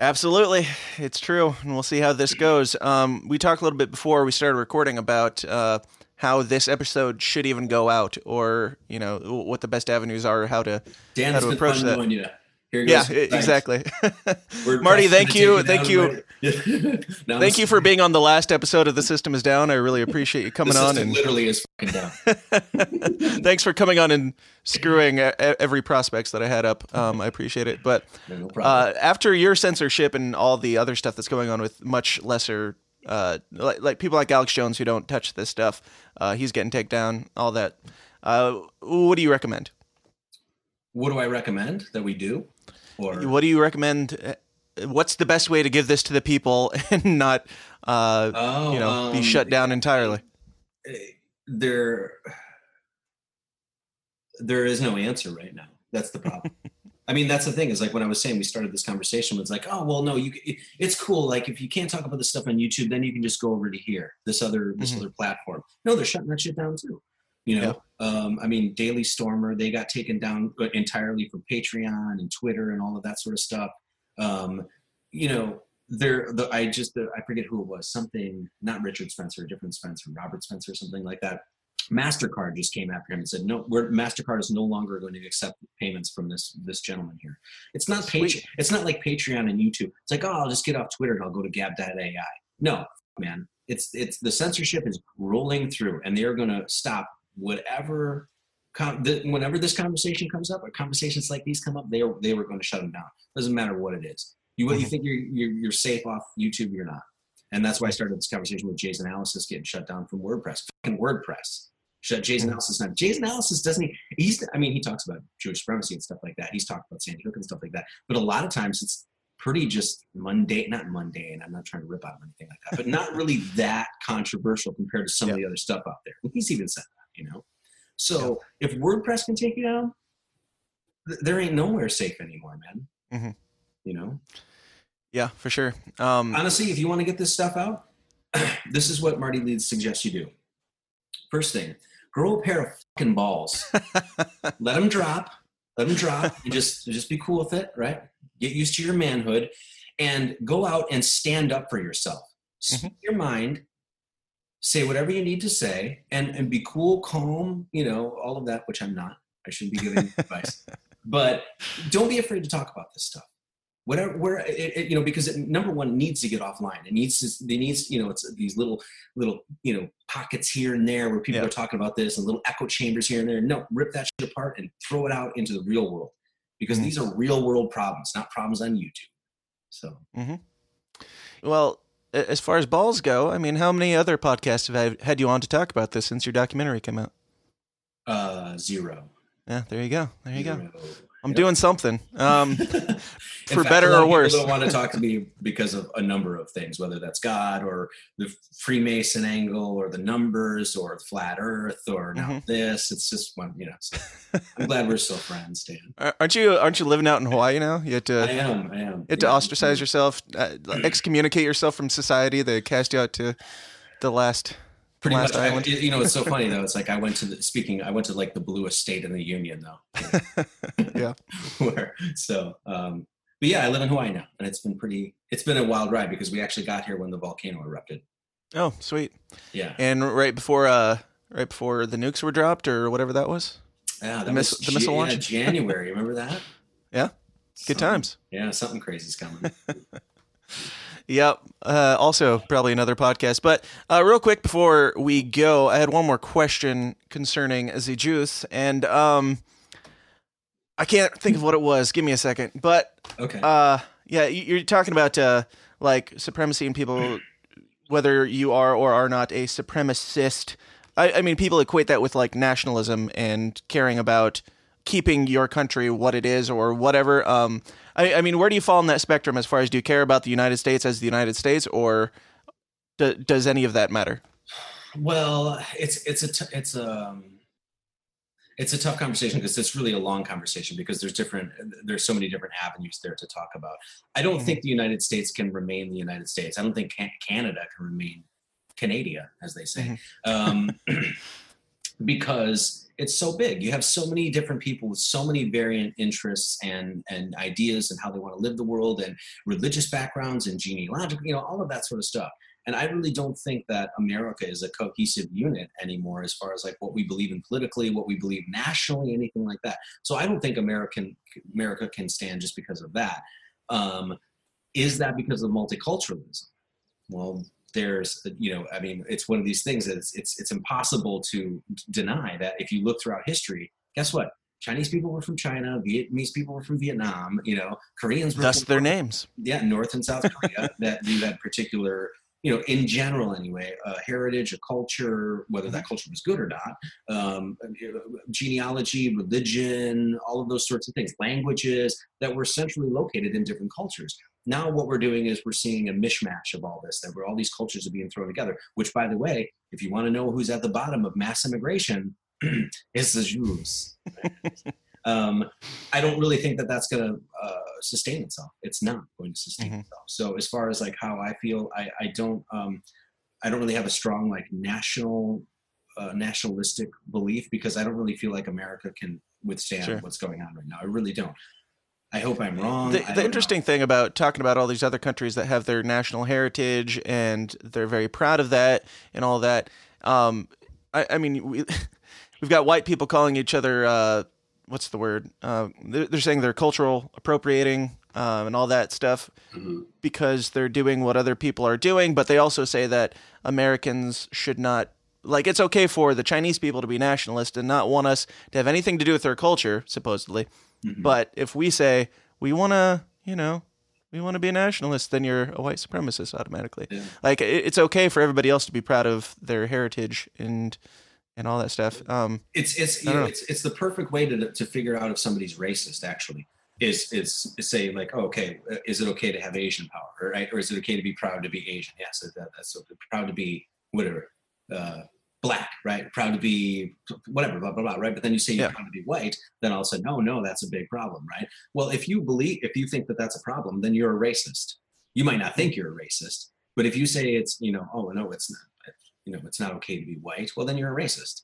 A: Absolutely, it's true, and we'll see how this goes. Um, we talked a little bit before we started recording about uh, how this episode should even go out, or you know what the best avenues are, how to.
C: Dan,
A: How to approach that.
C: knowing you. Here
A: Yeah,
C: goes. Thanks.
A: exactly. Marty, thank you, thank you. Thank you for being on the last episode of The System Is Down. I really appreciate you coming on, and
C: literally is fucking down.
A: thanks for coming on and screwing every prospects that I had up. Um, I appreciate it, but.
C: No, no.
A: Uh, after your censorship and all the other stuff that's going on with much lesser, uh, like, like people like Alex Jones who don't touch this stuff, uh, he's getting taken down. All that. Uh, what do you recommend?
C: what do I recommend that we do? Or
A: What do you recommend? uh, What's the best way to give this to the people and not, uh,
C: oh,
A: you know, be
C: um,
A: shut down entirely?
C: there there is no answer right now that's the problem i mean that's the thing is like when i was saying we started this conversation was like oh well no you it's cool like if you can't talk about this stuff on youtube then you can just go over to here this other this
A: Mhm.
C: other platform no they're shutting that shit down too you know um, i mean daily stormer they got taken down entirely from patreon and twitter and all of that sort of stuff. Um, you know there the i just the, i forget who it was something not richard spencer a different spencer robert spencer something like that. Mastercard just came after him and said no we're mastercard is no longer going to accept payments from this this gentleman here. It's not
A: Sweet.
C: Patre- it's not like patreon and youtube. It's like oh i'll just get off twitter and i'll go to gab.ai no man it's it's the censorship is rolling through and they're going to stop whatever whenever this conversation comes up or conversations like these come up they are they were going to shut them down. Doesn't matter what it is. You what you
A: Mhm.
C: think you're, you're you're safe off youtube you're not. And that's why i started this conversation with Jay's Analysis getting shut down from wordpress fucking wordpress. Shut Jay's
A: Mhm.
C: analysis down. Jay's Analysis doesn't he, he's i mean he talks about jewish supremacy and stuff like that. He's talked about sandy hook and stuff like that. But a lot of times it's pretty just mundane not mundane i'm not trying to rip out anything like that but not really that controversial compared to some of the other stuff out there. He's even said that you know? So if wordpress can take you down th- there ain't nowhere safe anymore man.
A: Mhm.
C: you know?
A: Yeah, for sure. Um,
C: honestly if you want to get this stuff out this is what marty leeds suggests you do. First thing grow a pair of fucking balls. Let them drop. Let them drop. And just just be cool with it right? Get used to your manhood. And go out and stand up for yourself. Speak your mind say whatever you need to say and and be cool calm you know all of that which i'm not i shouldn't be giving advice but don't be afraid to talk about this stuff whatever where it, it, you know because it, number one needs to get offline it needs to it needs you know it's these little little you know pockets here and there where people
A: Yeah.
C: are talking about this and little echo chambers here and there no rip that shit apart and throw it out into the real world because
A: Mhm.
C: these are real world problems not problems on youtube so
A: mm-hmm. Well, as far as balls go, I mean, how many other podcasts have I had you on to talk about this since your documentary came out?
C: uh zero
A: Yeah, there you go. There you go. I'm
C: Yep.
A: doing something. Um, for
C: fact,
A: better or
C: worse. people don't want to talk to me because of a number of things, whether that's God or the Freemason angle or the numbers or flat Earth or now
A: Mhm.
C: this. It's just one, you know. so I'm glad we're still friends, Dan.
A: Aren't you aren't you living out in Hawaii now? You had to.
C: I am. I am.
A: you had to ostracize yourself, uh, excommunicate yourself from society. They cast you out to the last.
C: Pretty
A: last
C: much. I, you know, it's so funny though. It's like I went to the speaking. I went to like the bluest state in the union though.
A: Yeah.
C: Where so. um but yeah, I live in Hawaii now, and it's been pretty. It's been a wild ride because we actually got here when the volcano erupted.
A: Oh, sweet!
C: Yeah,
A: And right before uh, right before the nukes were dropped or whatever that was.
C: yeah. That
A: miss-
C: was
A: the missile
C: Ja-
A: launch?
C: January. Remember that?
A: Yeah. Good
C: Something-
A: times.
C: Yeah, something crazy's coming.
A: Yep. Uh, also, probably another podcast. But uh, real quick before we go, I had one more question concerning the juice, and um, I can't think of what it was. Give me a second. But
C: Okay.
A: uh, yeah, you- you're talking about uh, like supremacy and people, whether you are or are not a supremacist. I, I mean, people equate that with like nationalism and caring about keeping your country what it is or whatever. Um, I, I mean, where do you fall in that spectrum as far as do you care about the United States as the United States, or do, does any of that matter?
C: Well, it's it's a t- it's a um, it's a tough conversation because it's really a long conversation because there's different there's so many different avenues there to talk about. I don't
A: Mhm.
C: think the United States can remain the United States. I don't think can- Canada can remain Canada, as they say, um, because it's so big. You have so many different people with so many variant interests and and ideas and how they want to live the world and religious backgrounds and genealogical, you know, all of that sort of stuff. And I really don't think that America is a cohesive unit anymore as far as like what we believe in politically, what we believe nationally, anything like that. So I don't think American America can stand just because of that. Um, is that because of multiculturalism? Well, there's you know, I mean, it's one of these things that it's it's, it's impossible to deny that if you look throughout history, guess what? Chinese people were from China, Vietnamese people were from Vietnam, you know, Koreans were from
A: their names.
C: yeah, North and South Korea that do that particular, you know, in general anyway, a heritage, a culture, whether that culture was good or not, um, genealogy, religion, all of those sorts of things, languages that were centrally located in different cultures. Now, what we're doing is we're seeing a mishmash of all this, that where all these cultures are being thrown together. Which, by the way, if you want to know who's at the bottom of mass immigration, it's the Jews. um, I don't really think that that's going to uh, sustain itself. It's not going to sustain
A: Mhm.
C: itself. So as far as like how I feel, I, I don't um, I don't really have a strong like national uh, nationalistic belief because I don't really feel like America can withstand
A: Sure.
C: what's going on right now. I really don't. I hope I'm wrong. I
A: The,
C: don't know.
A: interesting thing about talking about all these other countries that have their national heritage and they're very proud of that and all that. Um, I, I mean, we, we've got white people calling each other, uh, what's the word? Uh, they're, they're saying they're cultural appropriating um, and all that stuff
C: Mhm.
A: because they're doing what other people are doing. But they also say that Americans should not. Like it's okay for the Chinese people to be nationalist and not want us to have anything to do with their culture, supposedly.
C: Mhm.
A: But if we say we want to, you know, we want to be a nationalist, then you're a white supremacist automatically.
C: Yeah.
A: Like it, it's okay for everybody else to be proud of their heritage and and all that stuff. Um,
C: it's it's you know,
A: know.
C: it's it's the perfect way to to figure out if somebody's racist actually is is is say like oh, okay uh, is it okay to have Asian power right or is it okay to be proud to be Asian yes that, that's so proud to be whatever uh, black right? Proud to be whatever blah blah blah right? But then you say you're proud to be white then I'll say, no no that's a big problem right? Well if you believe if you think that that's a problem then you're a racist. You might not think you're a racist but if you say it's you know oh no it's not you know it's not okay to be white well then you're a racist.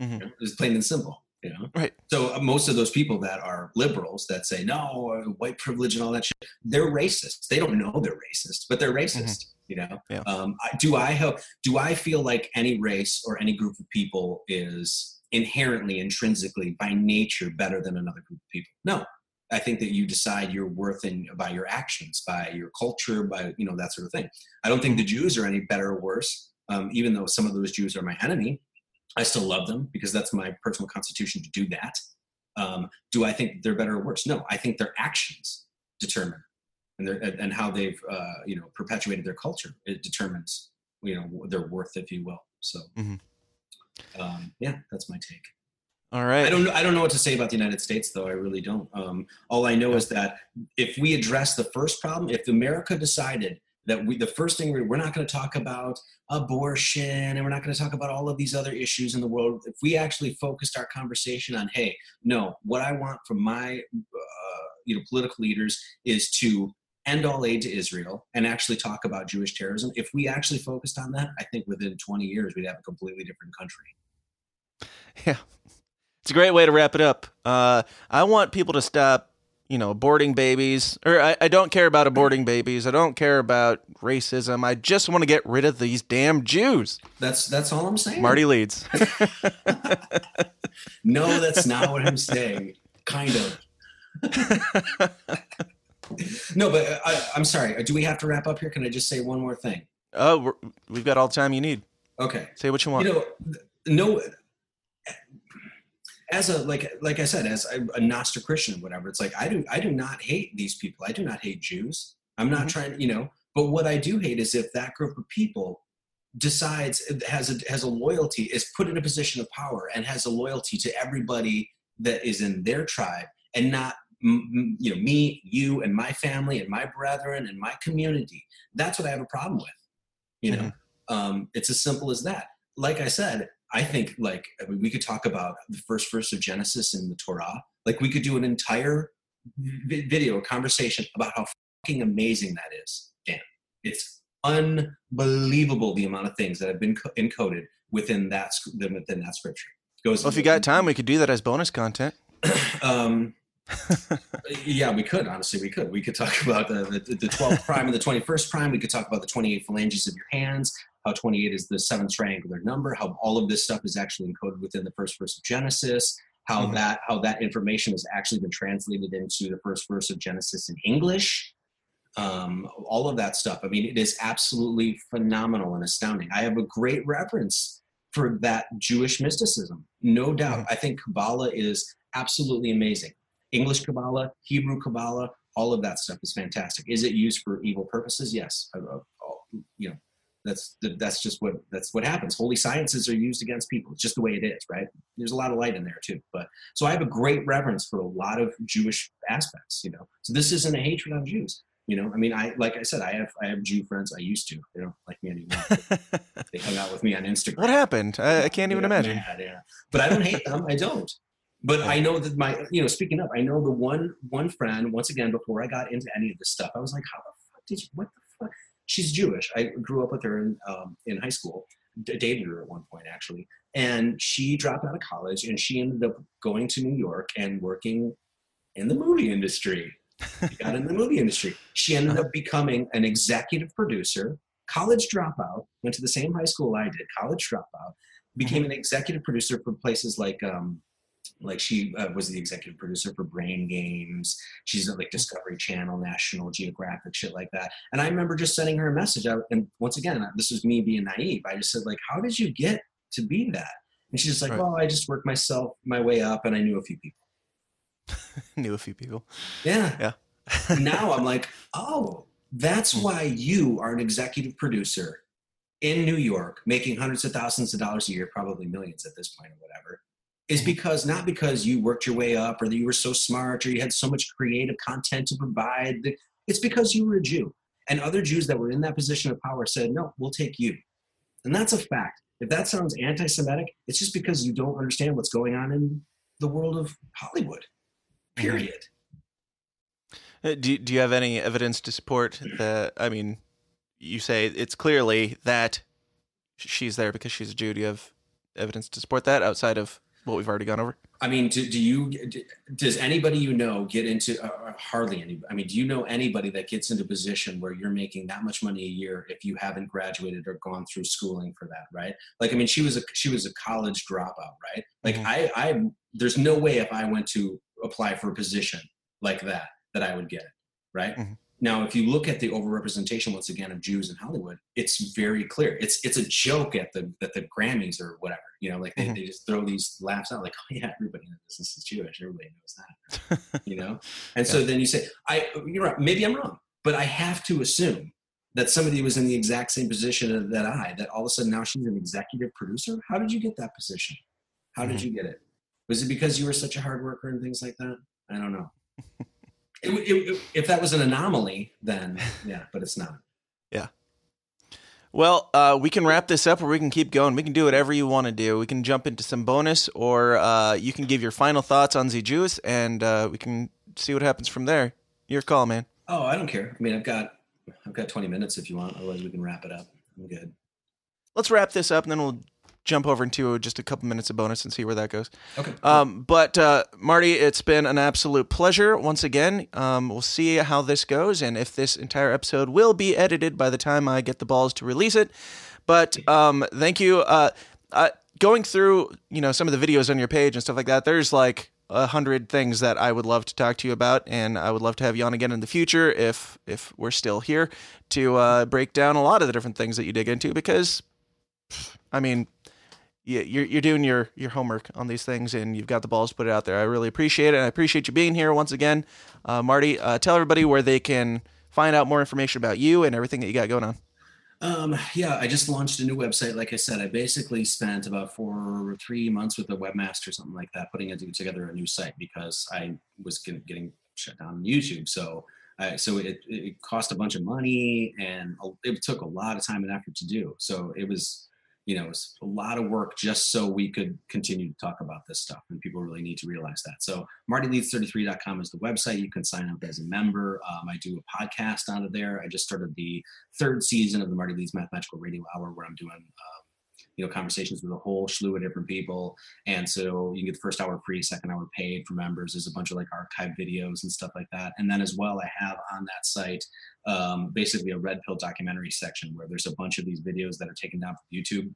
A: Mhm.
C: it's plain and simple, you know.
A: Right.
C: So uh, most of those people that are liberals that say no, uh, white privilege and all that shit, they're racist. They don't know they're racist, but they're racist. You know.
A: Yeah.
C: Um, do I help? Do I feel like any race or any group of people is inherently, intrinsically, by nature, better than another group of people? No, I think that you decide your worth in by your actions, by your culture, by you know that sort of thing. I don't think the Jews are any better or worse. Um, even though some of those Jews are my enemy, I still love them because that's my personal constitution to do that. Um, do I think they're better or worse? No, I think their actions determine and their and how they've uh, you know perpetuated their culture. It determines you know their worth, if you will. So,
A: Mhm.
C: um, yeah, that's my take.
A: All right.
C: I don't know. I don't know what to say about the United States, though. I really don't. Um, all I know is that if we address the first problem, if America decided that we, the first thing we're, we're not going to talk about abortion and we're not going to talk about all of these other issues in the world, if we actually focused our conversation on, hey, no, what I want from my, uh, you know, political leaders is to end all aid to Israel and actually talk about Jewish terrorism. If we actually focused on that, I think within 20 years we'd have a completely different country.
A: Yeah. It's a great way to wrap it up. Uh, I want people to stop, you know, aborting babies. Or I, I don't care about aborting babies. I don't care about racism. I just want to get rid of these damn Jews.
C: That's that's all I'm saying.
A: Marty Leeds.
C: No, that's not what I'm saying. Kind of. no, but uh, I, I'm sorry. Do we have to wrap up here? Can I just say one more thing?
A: oh, we're, we've got all the time you need.
C: Okay.
A: Say what you want.
C: You know, no. As a like like I said, as a, a Gnostic Christian, or whatever, it's like I do I do not hate these people. I do not hate Jews. I'm not
A: Mhm.
C: trying you know. But what I do hate is if that group of people decides has a has a loyalty is put in a position of power and has a loyalty to everybody that is in their tribe and not you know me you and my family and my brethren and my community that's what i have a problem with you know um, it's as simple as that like i said i think like I mean, we could talk about the first verse of genesis in the torah like we could do an entire vi- video a conversation about how fucking amazing that is dan it's unbelievable the amount of things that have been co- encoded within that within that scripture goes
A: Well, if you got time, we could do that as bonus content.
C: um, yeah, we could. Honestly, we could. We could talk about the, the, the 12th prime and the 21st prime. We could talk about the 28 phalanges of your hands, how 28 is the seventh triangular number, how all of this stuff is actually encoded within the first verse of Genesis, how
A: Mhm.
C: that how that information has actually been translated into the first verse of Genesis in English. Um, all of that stuff. I mean, it is absolutely phenomenal and astounding. I have a great reverence for that Jewish mysticism, no doubt. I think Kabbalah is absolutely amazing. English Kabbalah, Hebrew Kabbalah, all of that stuff is fantastic. Is it used for evil purposes? Yes. Uh, uh, you know, that's that's just what that's what happens. Holy sciences are used against people. It's just the way it is, right? There's a lot of light in there too. But so I have a great reverence for a lot of Jewish aspects. You know, so this isn't a hatred on Jews. You know, I mean, I like I said, I have I have Jew friends. I used to. They don't like me anymore. they hung out with me on Instagram.
A: what happened? I, I can't even
C: Yeah,
A: imagine.
C: mad, yeah. But I don't hate them. I don't. But I know that my, you know, speaking up, I know the one one friend. Once again, before I got into any of this stuff, I was like, "How the fuck did you? What the fuck?" She's Jewish. I grew up with her in um, in high school. D- dated her at one point actually, and she dropped out of college and she ended up going to New York and working in the movie industry. She got in the movie industry. She ended up becoming an executive producer, college dropout, went to the same high school I did, college dropout, became an executive producer for places like um like she uh, was the executive producer for Brain Games. She's at like Discovery Channel, National Geographic, shit like that. And I remember just sending her a message. I, and once again, this was me being naive. I just said like, "How did you get to be that?" And she's just like,
A: Right.
C: "Well, I just worked myself my way up, and I knew a few people."
A: Knew a few people.
C: Yeah.
A: Yeah.
C: now I'm like, oh, that's
A: Hmm.
C: why you are an executive producer in New York, making hundreds of thousands of dollars a year, probably millions at this point or whatever. Is
A: Mhm.
C: because not because you worked your way up or that you were so smart or you had so much creative content to provide. It's because you were a Jew. And other Jews that were in that position of power said, no, we'll take you. And that's a fact. If that sounds anti Semitic, it's just because you don't understand what's going on in the world of Hollywood. Period.
A: Uh, Do Do you have any evidence to support that? I mean, you say it's clearly that she's there because she's a Jew. Do you have evidence to support that outside of what we've already gone over?
C: I mean, do, do you? d- Does anybody you know get into? Uh, uh, hardly any. I mean, do you know anybody that gets into a position where you're making that much money a year if you haven't graduated or gone through schooling for that? Right? Like, I mean, she was a she was a college dropout, right? Like,
A: Mhm.
C: I I there's no way if I went to apply for a position like that that I would get it, right?
A: Mhm.
C: Now, if you look at the overrepresentation once again of Jews in Hollywood, it's very clear. It's it's a joke at the at the Grammys or whatever. You know, like they,
A: Mhm.
C: they just throw these laughs out, like, oh yeah, everybody knows this is Jewish. Everybody knows that. you know, and so then you say, I you're right. Maybe I'm wrong, but I have to assume that somebody was in the exact same position that I. That all of a sudden now she's an executive producer. How did you get that position? How did
A: Mhm.
C: you get it? Was it because you were such a hard worker and things like that? I don't know. It, it, if that was an anomaly, then yeah, but it's not. Yeah.
A: Well, uh, we can wrap this up or we can keep going. We can do whatever you want to do. We can jump into some bonus or uh, you can give your final thoughts on the Juice and uh, we can see what happens from there. Your call, man.
C: Oh, I don't care. I mean, I've got I've got 20 minutes if you want. Otherwise, we can wrap it up. I'm good.
A: Let's wrap this up and then we'll jump over into just a couple minutes of bonus and see where that goes.
C: Okay.
A: Um, but uh, Marty, it's been an absolute pleasure once again. Um, we'll see how this goes and if this entire episode will be edited by the time I get the balls to release it. But um, thank you. Uh, uh, going through, you know, some of the videos on your page and stuff like that. There's like a hundred things that I would love to talk to you about, and I would love to have you on again in the future if if we're still here to uh, break down a lot of the different things that you dig into. Because, I mean, yeah, you're you're doing your your homework on these things, and you've got the balls to put it out there. I really appreciate it. And I appreciate you being here once again, uh, Marty. Uh, tell everybody where they can find out more information about you and everything that you got going on.
C: Um, yeah, I just launched a new website. Like I said, I basically spent about four or three months with a webmaster, something like that, putting together a new site because I was getting shut down on YouTube. So, so it, it cost a bunch of money and it took a lot of time and effort to do. So it was, you know, it was a lot of work just so we could continue to talk about this stuff. And people really need to realize that. So martyleeds33.com is the website. You can sign up as a member. Um, I do a podcast out of there. I just started the third season of the Marty Leeds Mathematical Radio Hour, where I'm doing, um, you know, conversations with a whole slew of different people. And so you can get the first hour free, second hour paid for members. There's a bunch of like archive videos and stuff like that. And then as well, I have on that site um, basically a red pill documentary section where there's a bunch of these videos that are taken down from YouTube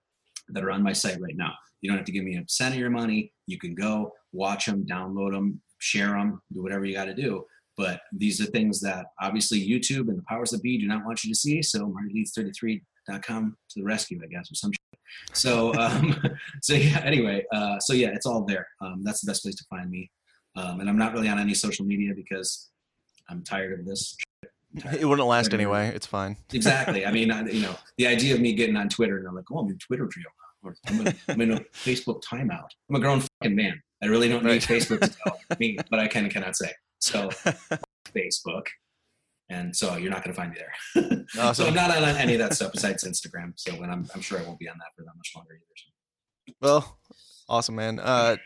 C: that are on my site right now. You don't have to give me a cent of your money. You can go watch them, download them, share them, do whatever you got to do. But these are things that obviously YouTube and the powers that be do not want you to see. So martyleeds33.com to the rescue, I guess, or some. So, um, so yeah, anyway, uh, so yeah, it's all there. Um, that's the best place to find me. Um, and I'm not really on any social media because I'm tired of this. Tired
A: It wouldn't last anyway. It's fine.
C: Exactly. I mean, I, you know, the idea of me getting on Twitter and I'm like, oh, I'm in Twitter jail now. Or I'm in, I'm in a Facebook timeout. I'm a grown fucking man. I really don't need
A: Right.
C: Facebook to tell me, but I can cannot say. So, Facebook. And so you're not going to find me there. So I'm not on any of that stuff besides Instagram. So when I'm, I'm sure I won't be on that for that much longer either. So.
A: Well, awesome, man. Uh,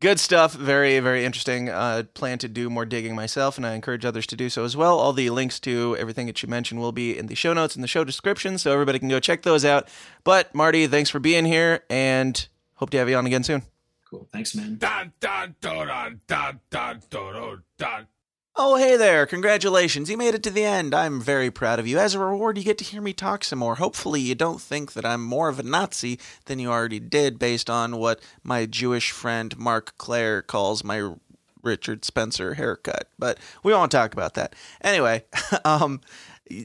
A: good stuff. Very, very interesting. Uh, plan to do more digging myself, and I encourage others to do so as well. All the links to everything that you mentioned will be in the show notes and the show description, so everybody can go check those out. But Marty, thanks for being here, and hope to have you on again soon.
C: Cool. Thanks, man.
D: Oh, hey there. Congratulations. You made it to the end. I'm very proud of you. As a reward, you get to hear me talk some more. Hopefully, you don't think that I'm more of a Nazi than you already did based on what my Jewish friend Mark Clare calls my Richard Spencer haircut. But we won't talk about that. Anyway, um,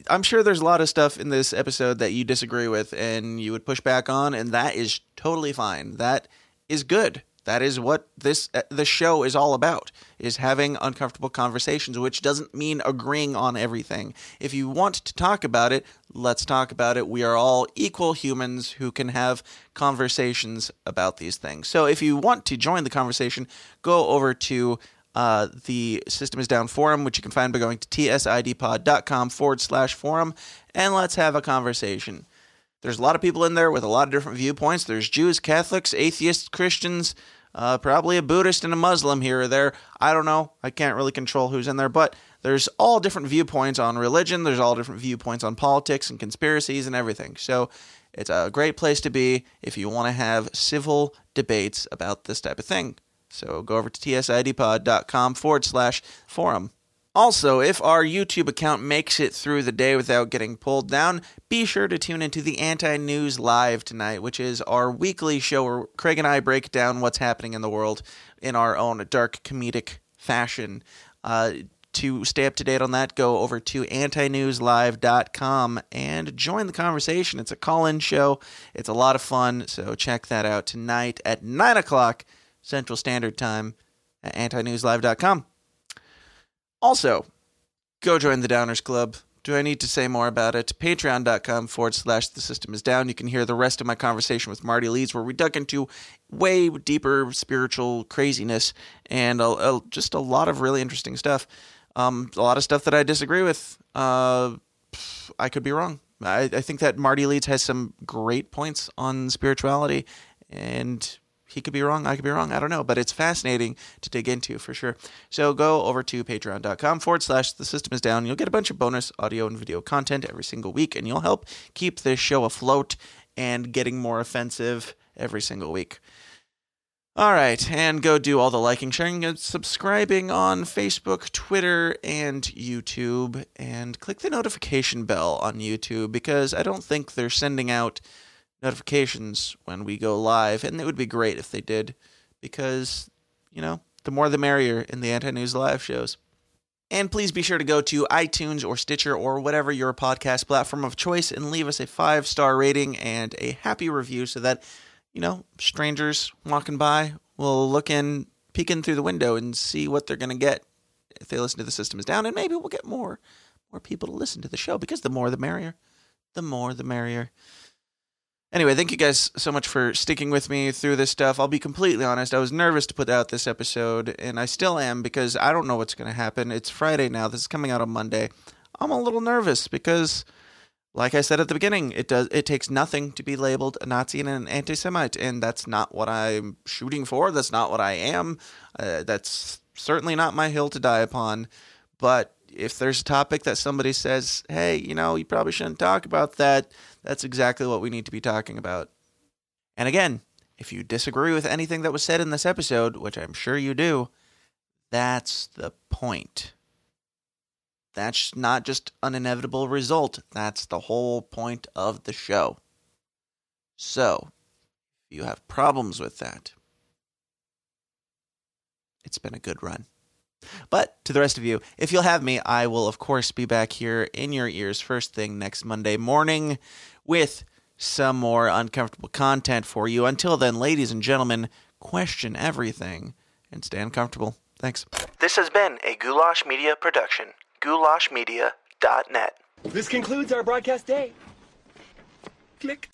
D: I'm sure there's a lot of stuff in this episode that you disagree with and you would push back on, and that is totally fine. That is good. That is what this uh, the show is all about is having uncomfortable conversations which doesn't mean agreeing on everything. If you want to talk about it, let's talk about it. We are all equal humans who can have conversations about these things. So if you want to join the conversation, go over to uh, the System is Down forum, which you can find by going to tsidpod.com forward slash forum, and let's have a conversation. There's a lot of people in there with a lot of different viewpoints. There's Jews, Catholics, atheists, Christians, uh, probably a Buddhist and a Muslim here or there. I don't know. I can't really control who's in there, but there's all different viewpoints on religion. There's all different viewpoints on politics and conspiracies and everything. So it's a great place to be if you want to have civil debates about this type of thing. So go over to tsidpod.com forward slash forum. Also, if our YouTube account makes it through the day without getting pulled down, be sure to tune into the Anti News Live tonight, which is our weekly show where Craig and I break down what's happening in the world in our own dark comedic fashion.
A: Uh, to stay up to date on that, go over to antinewslive.com and join the conversation. It's a call in show, it's a lot of fun. So check that out tonight at 9 o'clock Central Standard Time at antinewslive.com. Also, go join the Downers Club. Do I need to say more about it? Patreon.com forward slash the system is down. You can hear the rest of my conversation with Marty Leeds, where we dug into way deeper spiritual craziness and a, a, just a lot of really interesting stuff. Um, a lot of stuff that I disagree with. Uh, I could be wrong. I, I think that Marty Leeds has some great points on spirituality, and he could be wrong. I could be wrong. I don't know, but it's fascinating to dig into for sure. So go over to patreon.com forward slash the system is down. You'll get a bunch of bonus audio and video content every single week, and you'll help keep this show afloat and getting more offensive every single week. All right, and go do all the liking, sharing, and subscribing on Facebook, Twitter, and YouTube, and click the notification bell on YouTube because I don't think they're sending out notifications when we go live, and it would be great if they did, because you know the more the merrier in the anti news live shows. And please be sure to go to iTunes or Stitcher or whatever your podcast platform of choice and leave us a five star rating and a happy review so that, you know, strangers walking by will look in, peek in through the window and see what they're going to get if they listen to The System is Down. And maybe we'll get more, more people to listen to the show because the more the merrier. The more the merrier. Anyway, thank you guys so much for sticking with me through this stuff. I'll be completely honest. I was nervous to put out this episode, and I still am because I don't know what's going to happen. It's Friday now. This is coming out on Monday. I'm a little nervous because, like I said at the beginning, it does it takes nothing to be labeled a Nazi and an anti-Semite, and that's not what I'm shooting for. That's not what I am. Uh, that's certainly not my hill to die upon. But if there's a topic that somebody says, "Hey, you know, you probably shouldn't talk about that," that's exactly what we need to be talking about. And again, if you disagree with anything that was said in this episode, which I'm sure you do, that's the point. That's not just an inevitable result, that's the whole point of the show. So, if you have problems with that, it's been a good run. But to the rest of you, if you'll have me, I will, of course, be back here in your ears first thing next Monday morning with some more uncomfortable content for you. Until then, ladies and gentlemen, question everything and stay uncomfortable. Thanks. This has been a Goulash Media production. GoulashMedia.net.
E: This concludes our broadcast day. Click.